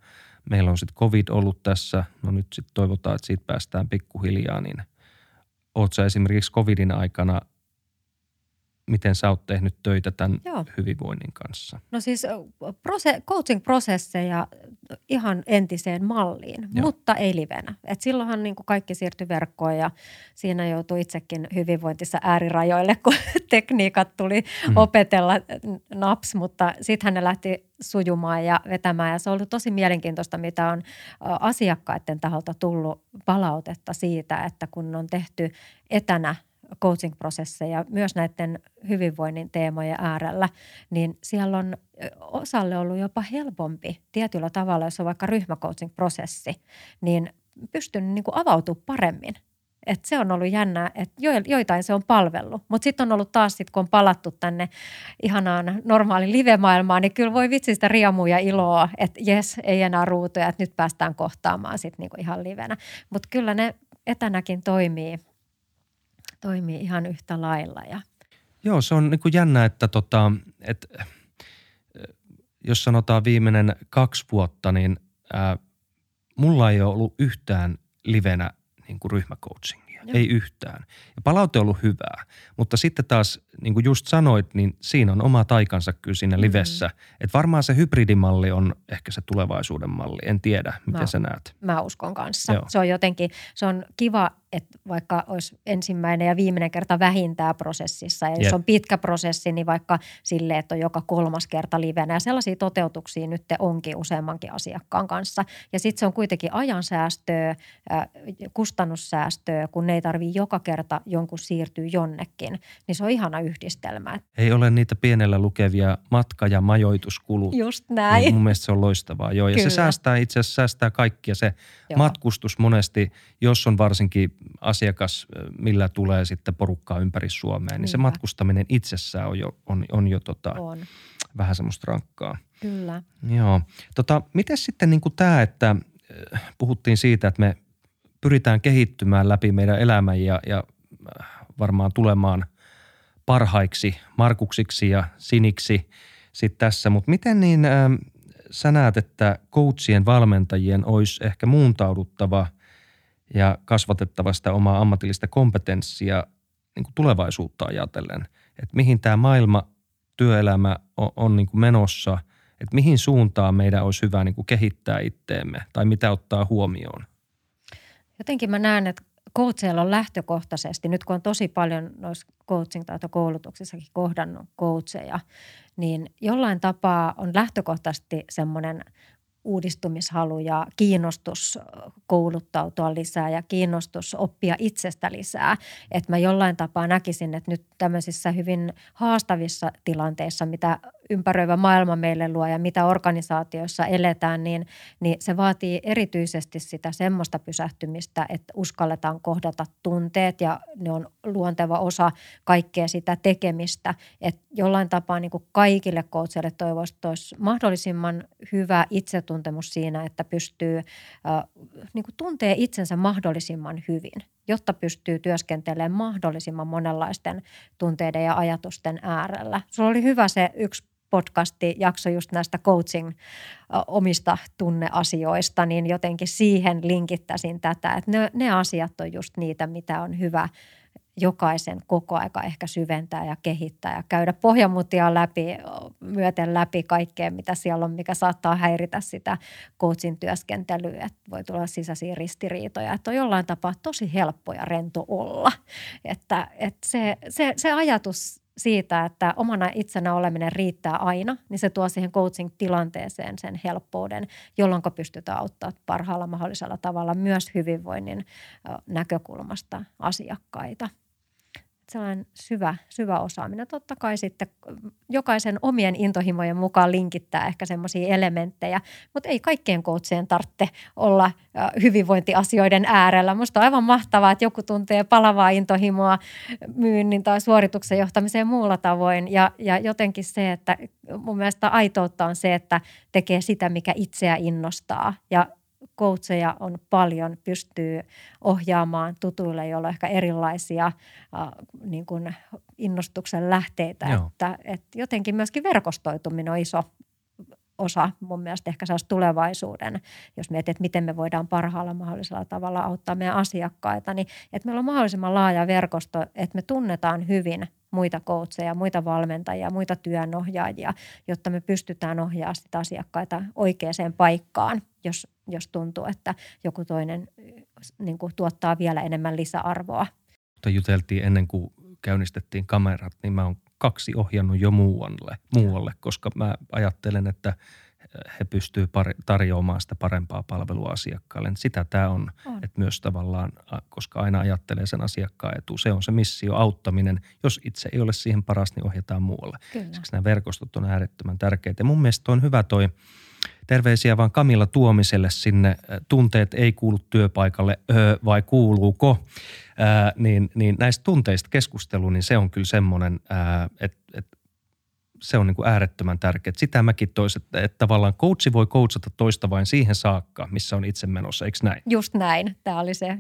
meillä on sitten covid ollut tässä, no nyt sitten toivotaan, että siitä päästään pikkuhiljaa, niin oot esimerkiksi covidin aikana – miten sä oot tehnyt töitä tämän Joo. hyvinvoinnin kanssa? No siis prose- coaching-prosesseja ihan entiseen malliin, Joo. mutta ei livenä. Et silloinhan niin kuin kaikki siirtyi verkkoon ja siinä joutui itsekin hyvinvointissa äärirajoille, kun tekniikat tuli mm. opetella naps, mutta sitten ne lähti sujumaan ja vetämään. Ja se on ollut tosi mielenkiintoista, mitä on asiakkaiden taholta tullut palautetta siitä, että kun on tehty etänä – coaching-prosesseja myös näiden hyvinvoinnin teemojen äärellä, niin siellä on osalle ollut jopa helpompi tietyllä tavalla, jos on vaikka ryhmäcoaching-prosessi, niin pystynyt niin kuin avautumaan paremmin. Et se on ollut jännää, että joitain se on palvellut. Mutta sitten on ollut taas, sit, kun on palattu tänne ihanaan normaaliin live-maailmaan, niin kyllä voi vitsi sitä riemua ja iloa, että jes, ei enää ruutuja, että nyt päästään kohtaamaan sitten niinku ihan livenä. Mutta kyllä ne etänäkin toimii toimii ihan yhtä lailla. Ja. Joo, se on niin kuin jännä, että tota, et, jos sanotaan viimeinen kaksi vuotta, niin ää, mulla ei ole ollut yhtään livenä niin kuin ryhmäcoachingia. Joo. Ei yhtään. Ja palaute on ollut hyvää. Mutta sitten taas, niin kuin just sanoit, niin siinä on oma taikansa kyllä siinä livessä. Mm-hmm. Että varmaan se hybridimalli on ehkä se tulevaisuuden malli. En tiedä, miten mä, sä näet. Mä uskon kanssa. Joo. Se on jotenkin, se on kiva että vaikka olisi ensimmäinen ja viimeinen kerta vähintään prosessissa, ja jos yep. on pitkä prosessi, niin vaikka sille, että on joka kolmas kerta livenä, ja sellaisia toteutuksia nyt onkin useammankin asiakkaan kanssa. Ja sitten se on kuitenkin ajansäästöä, kustannussäästöä, kun ne ei tarvitse joka kerta jonkun siirtyä jonnekin, niin se on ihana yhdistelmä. Ei ole niitä pienellä lukevia matka- ja majoituskulut. Just näin. Niin mun mielestä se on loistavaa. Joo, ja Kyllä. se säästää itse asiassa säästää kaikkia. Se Joo. matkustus monesti, jos on varsinkin asiakas, millä tulee sitten porukkaa ympäri Suomea, niin Niinpä. se matkustaminen itsessään on jo, on, on jo tota, on. vähän semmoista rankkaa. Kyllä. Joo. Tota, miten sitten niin tämä, että puhuttiin siitä, että me pyritään kehittymään läpi meidän elämän ja, ja varmaan tulemaan parhaiksi Markuksiksi ja Siniksi sitten tässä. Mutta miten niin äh, sä näet, että coachien valmentajien olisi ehkä muuntauduttava – ja kasvatettava sitä omaa ammatillista kompetenssia niin kuin tulevaisuutta ajatellen. Että mihin tämä maailma, työelämä on, on niin kuin menossa, että mihin suuntaan meidän olisi hyvä niin kuin kehittää itteemme tai mitä ottaa huomioon. Jotenkin mä näen, että coacheilla on lähtökohtaisesti, nyt kun on tosi paljon noissa coaching- tai koulutuksissakin kohdannut coacheja, niin jollain tapaa on lähtökohtaisesti semmoinen uudistumishalu ja kiinnostus kouluttautua lisää ja kiinnostus oppia itsestä lisää. Että mä jollain tapaa näkisin, että nyt tämmöisissä hyvin haastavissa tilanteissa, mitä ympäröivä maailma meille luo ja mitä organisaatioissa eletään, niin, niin se vaatii erityisesti sitä semmoista pysähtymistä, että uskalletaan kohdata tunteet ja ne on luonteva osa kaikkea sitä tekemistä. Että jollain tapaa niin kuin kaikille coachille toivoisi, että olisi mahdollisimman hyvä itsetuntemus siinä, että pystyy äh, niin kuin tuntee itsensä mahdollisimman hyvin, jotta pystyy työskentelemään mahdollisimman monenlaisten tunteiden ja ajatusten äärellä. Sulla oli hyvä se yksi podcasti jakso just näistä coaching omista tunneasioista, niin jotenkin siihen linkittäisin tätä, että ne, ne asiat on just niitä, mitä on hyvä jokaisen koko aika ehkä syventää ja kehittää ja käydä pohjamutia läpi, myöten läpi kaikkea, mitä siellä on, mikä saattaa häiritä sitä coachin työskentelyä. Että voi tulla sisäisiä ristiriitoja, että on jollain tapaa tosi helppo ja rento olla. Että, että se, se, se ajatus siitä, että omana itsenä oleminen riittää aina, niin se tuo siihen coaching-tilanteeseen sen helppouden, jolloin pystytään auttamaan parhaalla mahdollisella tavalla myös hyvinvoinnin näkökulmasta asiakkaita – sellainen syvä, syvä osaaminen. Totta kai sitten jokaisen omien intohimojen mukaan linkittää ehkä semmoisia elementtejä, mutta ei kaikkien coachien tarvitse olla hyvinvointiasioiden äärellä. Musta on aivan mahtavaa, että joku tuntee palavaa intohimoa myynnin tai suorituksen johtamiseen muulla tavoin ja, ja jotenkin se, että mun mielestä aitoutta on se, että tekee sitä, mikä itseä innostaa ja coacheja on paljon, pystyy ohjaamaan tutuille, joilla on ehkä erilaisia äh, niin kuin innostuksen lähteitä. Että, että jotenkin myöskin verkostoituminen on iso osa mun mielestä ehkä saisi tulevaisuuden, jos mietit, että miten me voidaan parhaalla mahdollisella tavalla auttaa meidän asiakkaita, niin että meillä on mahdollisimman laaja verkosto, että me tunnetaan hyvin muita coacheja, muita valmentajia, muita työnohjaajia, jotta me pystytään ohjaamaan sitä asiakkaita oikeaan paikkaan, jos, jos tuntuu, että joku toinen niin kuin, tuottaa vielä enemmän lisäarvoa. Mutta juteltiin ennen kuin käynnistettiin kamerat, niin mä oon kaksi ohjannut jo muualle, muualle koska mä ajattelen, että he pystyvät tarjoamaan sitä parempaa palvelua asiakkaalle. Sitä tämä on, on, että myös tavallaan, koska aina ajattelee sen asiakkaan etu. Se on se missio, auttaminen. Jos itse ei ole siihen paras, niin ohjataan muualle. Kyllä. Siksi nämä verkostot on äärettömän tärkeitä. Ja mun mielestä on hyvä toi terveisiä vaan Kamilla Tuomiselle sinne. Tunteet ei kuulu työpaikalle, öö, vai kuuluuko? Ää, niin, niin näistä tunteista keskustelu, niin se on kyllä semmoinen, että et se on niin kuin äärettömän tärkeää. Sitä mäkin toisin, että, että tavallaan coachi voi coachata toista vain siihen saakka, missä on itse menossa, eikö näin? Just näin. Tämä oli se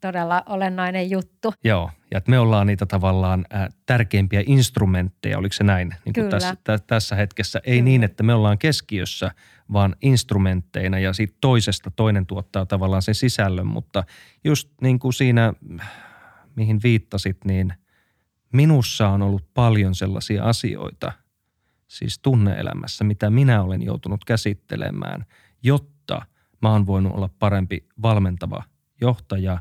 todella olennainen juttu. Joo, ja että me ollaan niitä tavallaan äh, tärkeimpiä instrumentteja, oliko se näin? Niin kuin tässä, t- tässä hetkessä. Ei Kyllä. niin, että me ollaan keskiössä, vaan instrumentteina ja siitä toisesta toinen tuottaa tavallaan sen sisällön, mutta just niin kuin siinä, mihin viittasit, niin minussa on ollut paljon sellaisia asioita – siis tunneelämässä, mitä minä olen joutunut käsittelemään, jotta mä oon voinut olla parempi valmentava johtaja,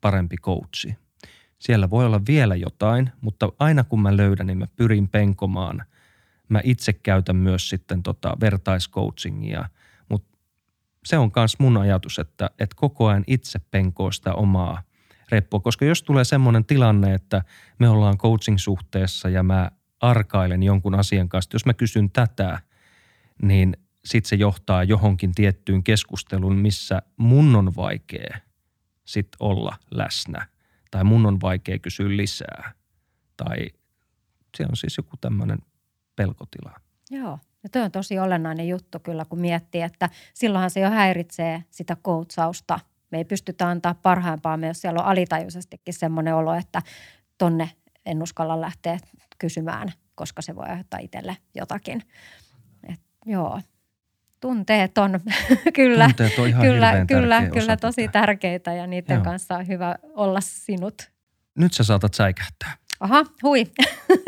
parempi coachi. Siellä voi olla vielä jotain, mutta aina kun mä löydän, niin mä pyrin penkomaan. Mä itse käytän myös sitten tota vertaiscoachingia, mutta se on myös mun ajatus, että, että koko ajan itse penkoo sitä omaa reppua, koska jos tulee semmoinen tilanne, että me ollaan coaching-suhteessa ja mä arkailen jonkun asian kanssa, jos mä kysyn tätä, niin sitten se johtaa johonkin tiettyyn keskusteluun, missä mun on vaikea sit olla läsnä tai mun on vaikea kysyä lisää tai se on siis joku tämmöinen pelkotila. Joo. Ja tuo on tosi olennainen juttu kyllä, kun miettii, että silloinhan se jo häiritsee sitä koutsausta. Me ei pystytä antaa parhaimpaa, me jos siellä on alitajuisestikin semmoinen olo, että tonne en uskalla lähteä kysymään, koska se voi aiheuttaa itselle jotakin. Et, joo, tunteet on kyllä, tunteet on ihan kyllä, kyllä, kyllä tosi tätä. tärkeitä ja niiden joo. kanssa on hyvä olla sinut. Nyt sä saatat säikähtää. Aha, hui.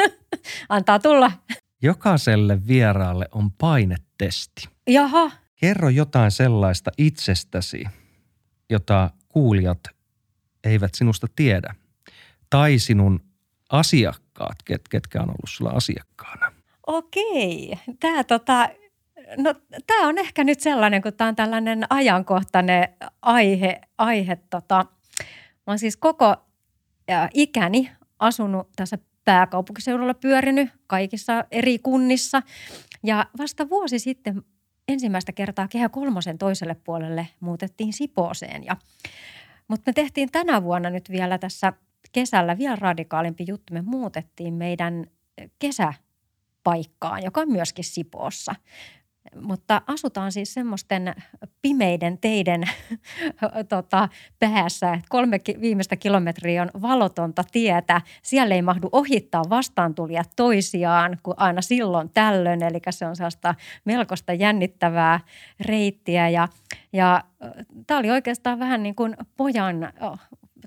Antaa tulla. Jokaiselle vieraalle on painetesti. Jaha. Kerro jotain sellaista itsestäsi, jota kuulijat eivät sinusta tiedä. Tai sinun asiakkaat, ket, ketkä on ollut sulla asiakkaana? Okei. Tämä tota, No tämä on ehkä nyt sellainen, kun tämä on tällainen ajankohtainen aihe. aihe tota. Mä oon siis koko ikäni asunut tässä pääkaupunkiseudulla pyörinyt kaikissa eri kunnissa. Ja vasta vuosi sitten ensimmäistä kertaa Kehä Kolmosen toiselle puolelle muutettiin Sipooseen. Ja, mutta me tehtiin tänä vuonna nyt vielä tässä kesällä vielä radikaalimpi juttu. Me muutettiin meidän kesäpaikkaan, joka on myöskin Sipoossa. Mutta asutaan siis semmoisten pimeiden teiden tota, päässä, että kolme viimeistä kilometriä on valotonta tietä. Siellä ei mahdu ohittaa vastaantulijat toisiaan kuin aina silloin tällöin, eli se on sellaista melkoista jännittävää reittiä. Ja, ja tämä oli oikeastaan vähän niin kuin pojan oh,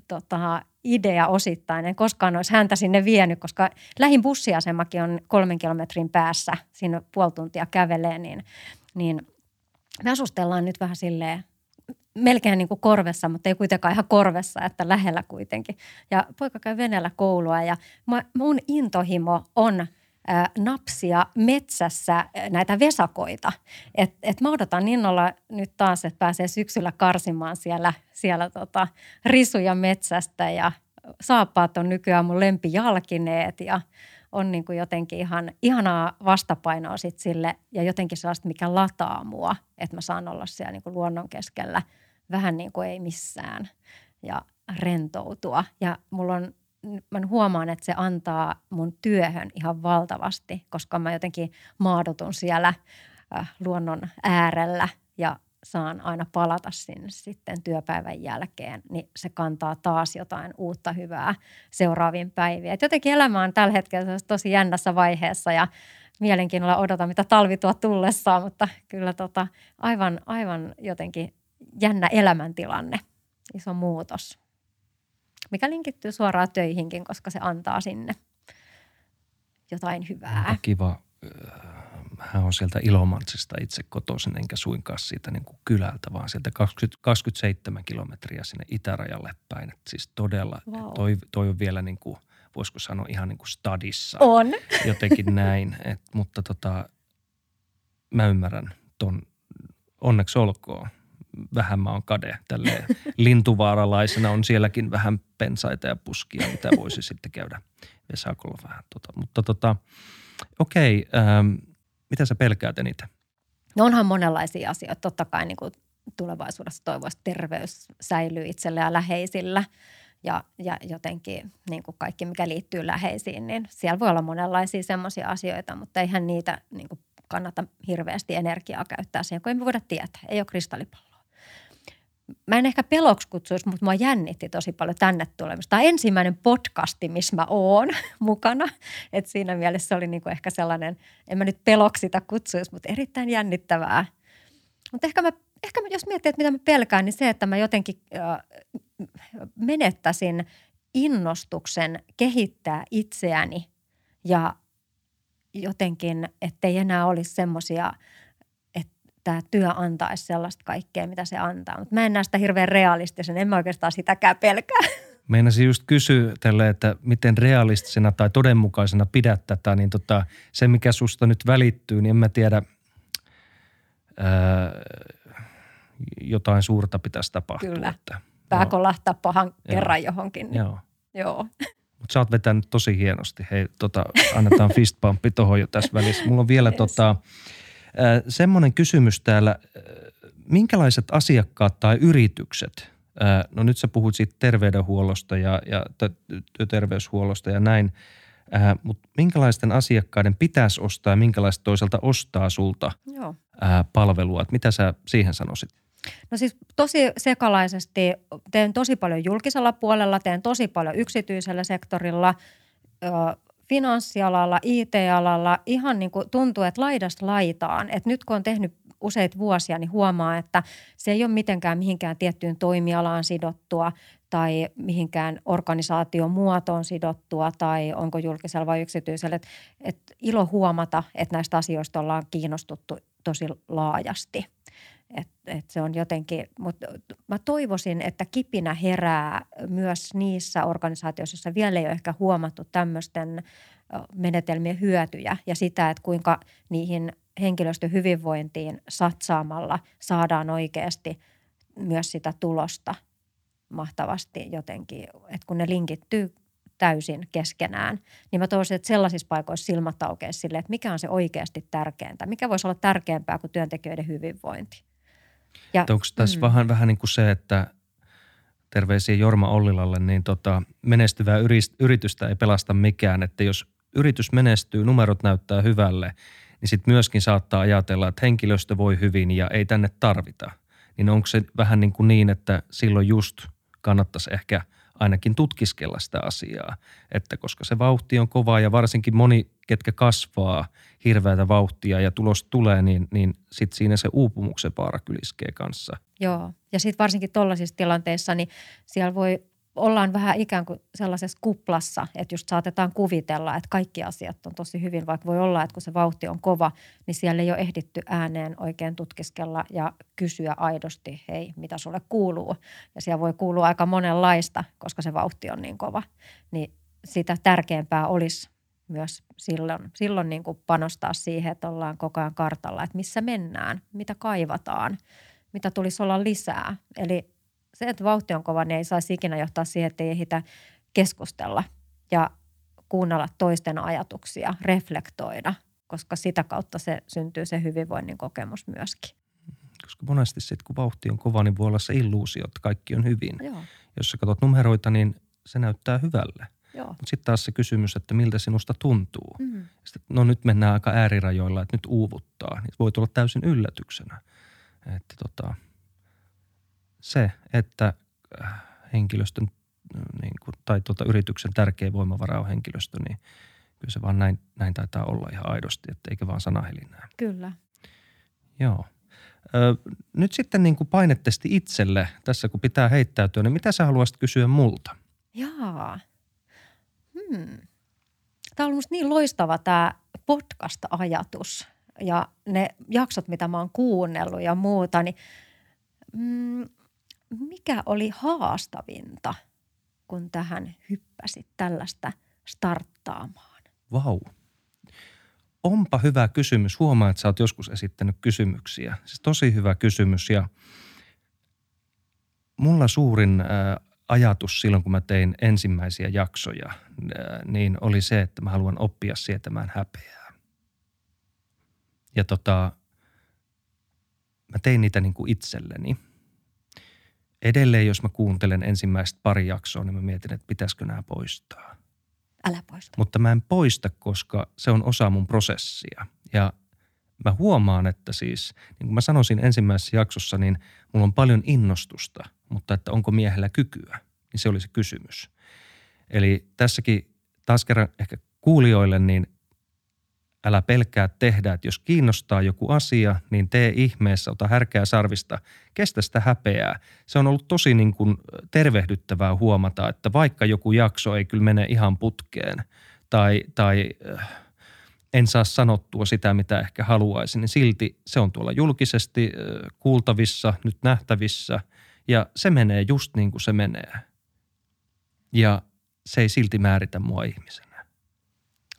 tota, idea osittain. En koskaan olisi häntä sinne vienyt, koska lähin bussiasemakin on kolmen kilometrin päässä, siinä puoli tuntia kävelee, niin, niin me asustellaan nyt vähän silleen melkein niin kuin korvessa, mutta ei kuitenkaan ihan korvessa, että lähellä kuitenkin. Ja poika käy veneellä koulua ja mun intohimo on – napsia metsässä näitä vesakoita. Et, et mä odotan innolla nyt taas, että pääsee syksyllä karsimaan siellä, siellä tota risuja metsästä ja saappaat on nykyään mun lempijalkineet ja on niin kuin jotenkin ihan ihanaa vastapainoa sit sille ja jotenkin sellaista, mikä lataa mua, että mä saan olla siellä niin kuin luonnon keskellä vähän niin kuin ei missään ja rentoutua. Ja mulla on mä huomaan, että se antaa mun työhön ihan valtavasti, koska mä jotenkin maadotun siellä äh, luonnon äärellä ja saan aina palata sinne sitten työpäivän jälkeen, niin se kantaa taas jotain uutta hyvää seuraaviin päiviin. Et jotenkin elämä on tällä hetkellä tosi jännässä vaiheessa ja mielenkiinnolla odotan, mitä talvi tuo tullessaan, mutta kyllä tota, aivan, aivan jotenkin jännä elämäntilanne, iso muutos mikä linkittyy suoraan töihinkin, koska se antaa sinne jotain hyvää. Kiva. Hän on sieltä Ilomantsista itse kotoisin, enkä suinkaan siitä niin kuin kylältä, vaan sieltä 20, 27 kilometriä sinne itärajalle päin. Et siis todella, wow. toi, toi on vielä niin kuin, voisiko sanoa ihan niin kuin stadissa. On. Jotenkin näin, Et, mutta tota, mä ymmärrän ton, onneksi olkoon vähän mä oon kade tälle lintuvaaralaisena. On sielläkin vähän pensaita ja puskia, mitä voisi sitten käydä Vesakolla vähän. Tota. Mutta tota, okei, ähm, mitä sä pelkäät eniten? No onhan monenlaisia asioita. Totta kai niin kuin tulevaisuudessa toivoisi, että terveys säilyy itsellä ja läheisillä ja, ja jotenkin niin kuin kaikki, mikä liittyy läheisiin, niin siellä voi olla monenlaisia semmoisia asioita, mutta eihän niitä niin kuin kannata hirveästi energiaa käyttää siihen, kun emme voida tietää. Ei ole kristallipallo mä en ehkä peloksi kutsuisi, mutta mua jännitti tosi paljon tänne tulemista. Tämä on ensimmäinen podcasti, missä mä oon mukana. Et siinä mielessä oli niinku ehkä sellainen, en mä nyt peloksi sitä kutsuisi, mutta erittäin jännittävää. Mutta ehkä, mä, ehkä mä, jos miettii, että mitä mä pelkään, niin se, että mä jotenkin äh, menettäisin innostuksen kehittää itseäni ja jotenkin, ettei enää olisi semmoisia – tämä työ antaisi sellaista kaikkea, mitä se antaa. Mutta mä en näe sitä hirveän realistisen, en mä oikeastaan sitäkään pelkää. Meinasin just kysyä tälle, että miten realistisena tai todenmukaisena pidät tätä, niin tota, se mikä susta nyt välittyy, niin en mä tiedä, ää, jotain suurta pitäisi tapahtua. Kyllä, että, pää kolahtaa pahan Joo. kerran johonkin. Niin. Joo. Joo. Mutta sä oot vetänyt tosi hienosti. Hei, tota, annetaan fistbumpi tuohon jo tässä välissä. Mulla on vielä yes. tota, Semmoinen kysymys täällä, minkälaiset asiakkaat tai yritykset, no nyt sä puhut siitä terveydenhuollosta ja, ja terveyshuollosta ja näin, mutta minkälaisten asiakkaiden pitäisi ostaa ja minkälaiset toisaalta ostaa sulta Joo. palvelua? Et mitä sä siihen sanoisit? No siis tosi sekalaisesti teen tosi paljon julkisella puolella, teen tosi paljon yksityisellä sektorilla finanssialalla, IT-alalla ihan niin kuin tuntuu, että laidasta laitaan. Että nyt kun on tehnyt useita vuosia, niin huomaa, että se ei ole mitenkään mihinkään tiettyyn toimialaan sidottua tai mihinkään organisaation muotoon sidottua tai onko julkisella vai yksityisellä. Et, et ilo huomata, että näistä asioista ollaan kiinnostuttu tosi laajasti. Et, et se on jotenkin, mutta mä toivoisin, että kipinä herää myös niissä organisaatioissa, joissa vielä ei ole ehkä huomattu tämmöisten menetelmien hyötyjä ja sitä, että kuinka niihin henkilöstön hyvinvointiin satsaamalla saadaan oikeasti myös sitä tulosta mahtavasti jotenkin, että kun ne linkittyy täysin keskenään, niin mä toivoisin, että sellaisissa paikoissa silmät aukeisi sille, että mikä on se oikeasti tärkeintä, mikä voisi olla tärkeämpää kuin työntekijöiden hyvinvointi. Ja, onko tässä mm. vähän, vähän niin kuin se, että terveisiä Jorma Ollilalle, niin tota, menestyvää yritystä ei pelasta mikään, että jos yritys menestyy, numerot näyttää hyvälle, niin sitten myöskin saattaa ajatella, että henkilöstö voi hyvin ja ei tänne tarvita. Niin onko se vähän niin kuin niin, että silloin just kannattaisi ehkä – ainakin tutkiskella sitä asiaa, että koska se vauhti on kova ja varsinkin moni, ketkä kasvaa hirveätä vauhtia ja tulos tulee, niin, niin sitten siinä se uupumuksen vaara kyliskee kanssa. Joo, ja sitten varsinkin tuollaisissa tilanteissa, niin siellä voi ollaan vähän ikään kuin sellaisessa kuplassa, että just saatetaan kuvitella, että kaikki asiat on tosi hyvin, vaikka voi olla, että kun se vauhti on kova, niin siellä ei ole ehditty ääneen oikein tutkiskella ja kysyä aidosti, hei, mitä sulle kuuluu. Ja siellä voi kuulua aika monenlaista, koska se vauhti on niin kova. Niin sitä tärkeämpää olisi myös silloin, silloin niin kuin panostaa siihen, että ollaan koko ajan kartalla, että missä mennään, mitä kaivataan, mitä tulisi olla lisää. Eli se, että vauhti on kova, niin ei saisi ikinä johtaa siihen, että ei ehditä keskustella ja kuunnella toisten ajatuksia, reflektoida, koska sitä kautta se syntyy se hyvinvoinnin kokemus myöskin. Koska monesti sitten, kun vauhti on kova, niin voi olla se illuusio, että kaikki on hyvin. Joo. Jos sä katsot numeroita, niin se näyttää hyvälle. Mutta sitten taas se kysymys, että miltä sinusta tuntuu. Mm. Sitten, no nyt mennään aika äärirajoilla, että nyt uuvuttaa. Niin voi tulla täysin yllätyksenä. Että tota, se, että äh, henkilöstön niin kuin, tai tuota, yrityksen tärkeä voimavara on henkilöstö, niin kyllä se vaan näin, näin taitaa olla ihan aidosti, että eikä vaan sanahelinää. Kyllä. Joo. Ö, nyt sitten niin kuin painetesti itselle, tässä kun pitää heittäytyä, niin mitä sä haluaisit kysyä multa? Jaa. Hmm. Tämä on ollut niin loistava tämä podcast-ajatus ja ne jaksot, mitä mä oon kuunnellut ja muuta, niin mm, mikä oli haastavinta, kun tähän hyppäsit tällaista starttaamaan? Vau. Onpa hyvä kysymys. Huomaa, että sä oot joskus esittänyt kysymyksiä. Siis tosi hyvä kysymys ja mulla suurin ajatus silloin, kun mä tein ensimmäisiä jaksoja, niin oli se, että mä haluan oppia sietämään häpeää. Ja tota, mä tein niitä niin kuin itselleni – edelleen, jos mä kuuntelen ensimmäistä pari jaksoa, niin mä mietin, että pitäisikö nämä poistaa. Älä poista. Mutta mä en poista, koska se on osa mun prosessia. Ja mä huomaan, että siis, niin kuin mä sanoisin ensimmäisessä jaksossa, niin mulla on paljon innostusta, mutta että onko miehellä kykyä, niin se oli se kysymys. Eli tässäkin taas kerran ehkä kuulijoille, niin älä pelkää tehdä, että jos kiinnostaa joku asia, niin tee ihmeessä, ota härkää sarvista, kestä sitä häpeää. Se on ollut tosi niin kuin tervehdyttävää huomata, että vaikka joku jakso ei kyllä mene ihan putkeen tai, tai äh, en saa sanottua sitä, mitä ehkä haluaisin, niin silti se on tuolla julkisesti äh, kuultavissa, nyt nähtävissä ja se menee just niin kuin se menee. Ja se ei silti määritä mua ihmisenä.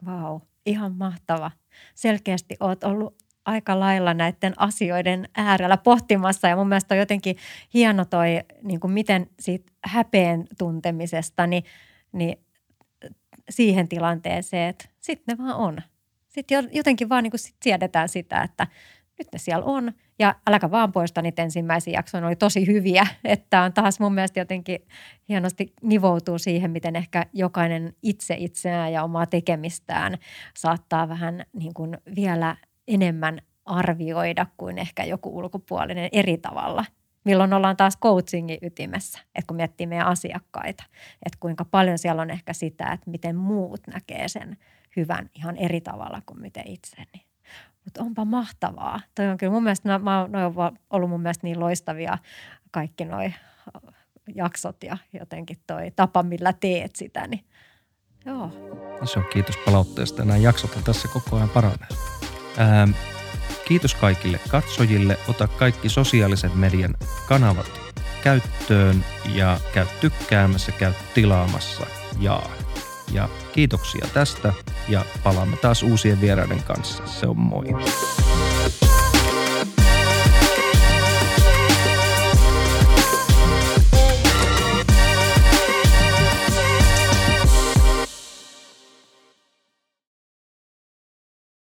Vau. Wow ihan mahtava. Selkeästi olet ollut aika lailla näiden asioiden äärellä pohtimassa ja mun mielestä on jotenkin hieno toi, niin kuin miten siitä häpeen tuntemisesta, niin, niin siihen tilanteeseen, että sitten ne vaan on. Sitten jotenkin vaan niin kuin sit siedetään sitä, että nyt ne siellä on – ja äläkä vaan poista niitä ensimmäisiä jaksoja, oli tosi hyviä. Että on taas mun mielestä jotenkin hienosti nivoutuu siihen, miten ehkä jokainen itse itseään ja omaa tekemistään saattaa vähän niin kuin vielä enemmän arvioida kuin ehkä joku ulkopuolinen eri tavalla. Milloin ollaan taas coachingin ytimessä, että kun miettii meidän asiakkaita, että kuinka paljon siellä on ehkä sitä, että miten muut näkee sen hyvän ihan eri tavalla kuin miten itse. Niin mutta onpa mahtavaa. Toi on kyllä mun mielestä, no, noi on ollut mun mielestä niin loistavia kaikki noi jaksot ja jotenkin toi tapa, millä teet sitä, niin joo. Iso kiitos palautteesta. Nämä jaksot on tässä koko ajan paranee. Ähm, kiitos kaikille katsojille. Ota kaikki sosiaalisen median kanavat käyttöön ja käy tykkäämässä, käy tilaamassa ja ja kiitoksia tästä ja palaamme taas uusien vieraiden kanssa. Se on moi.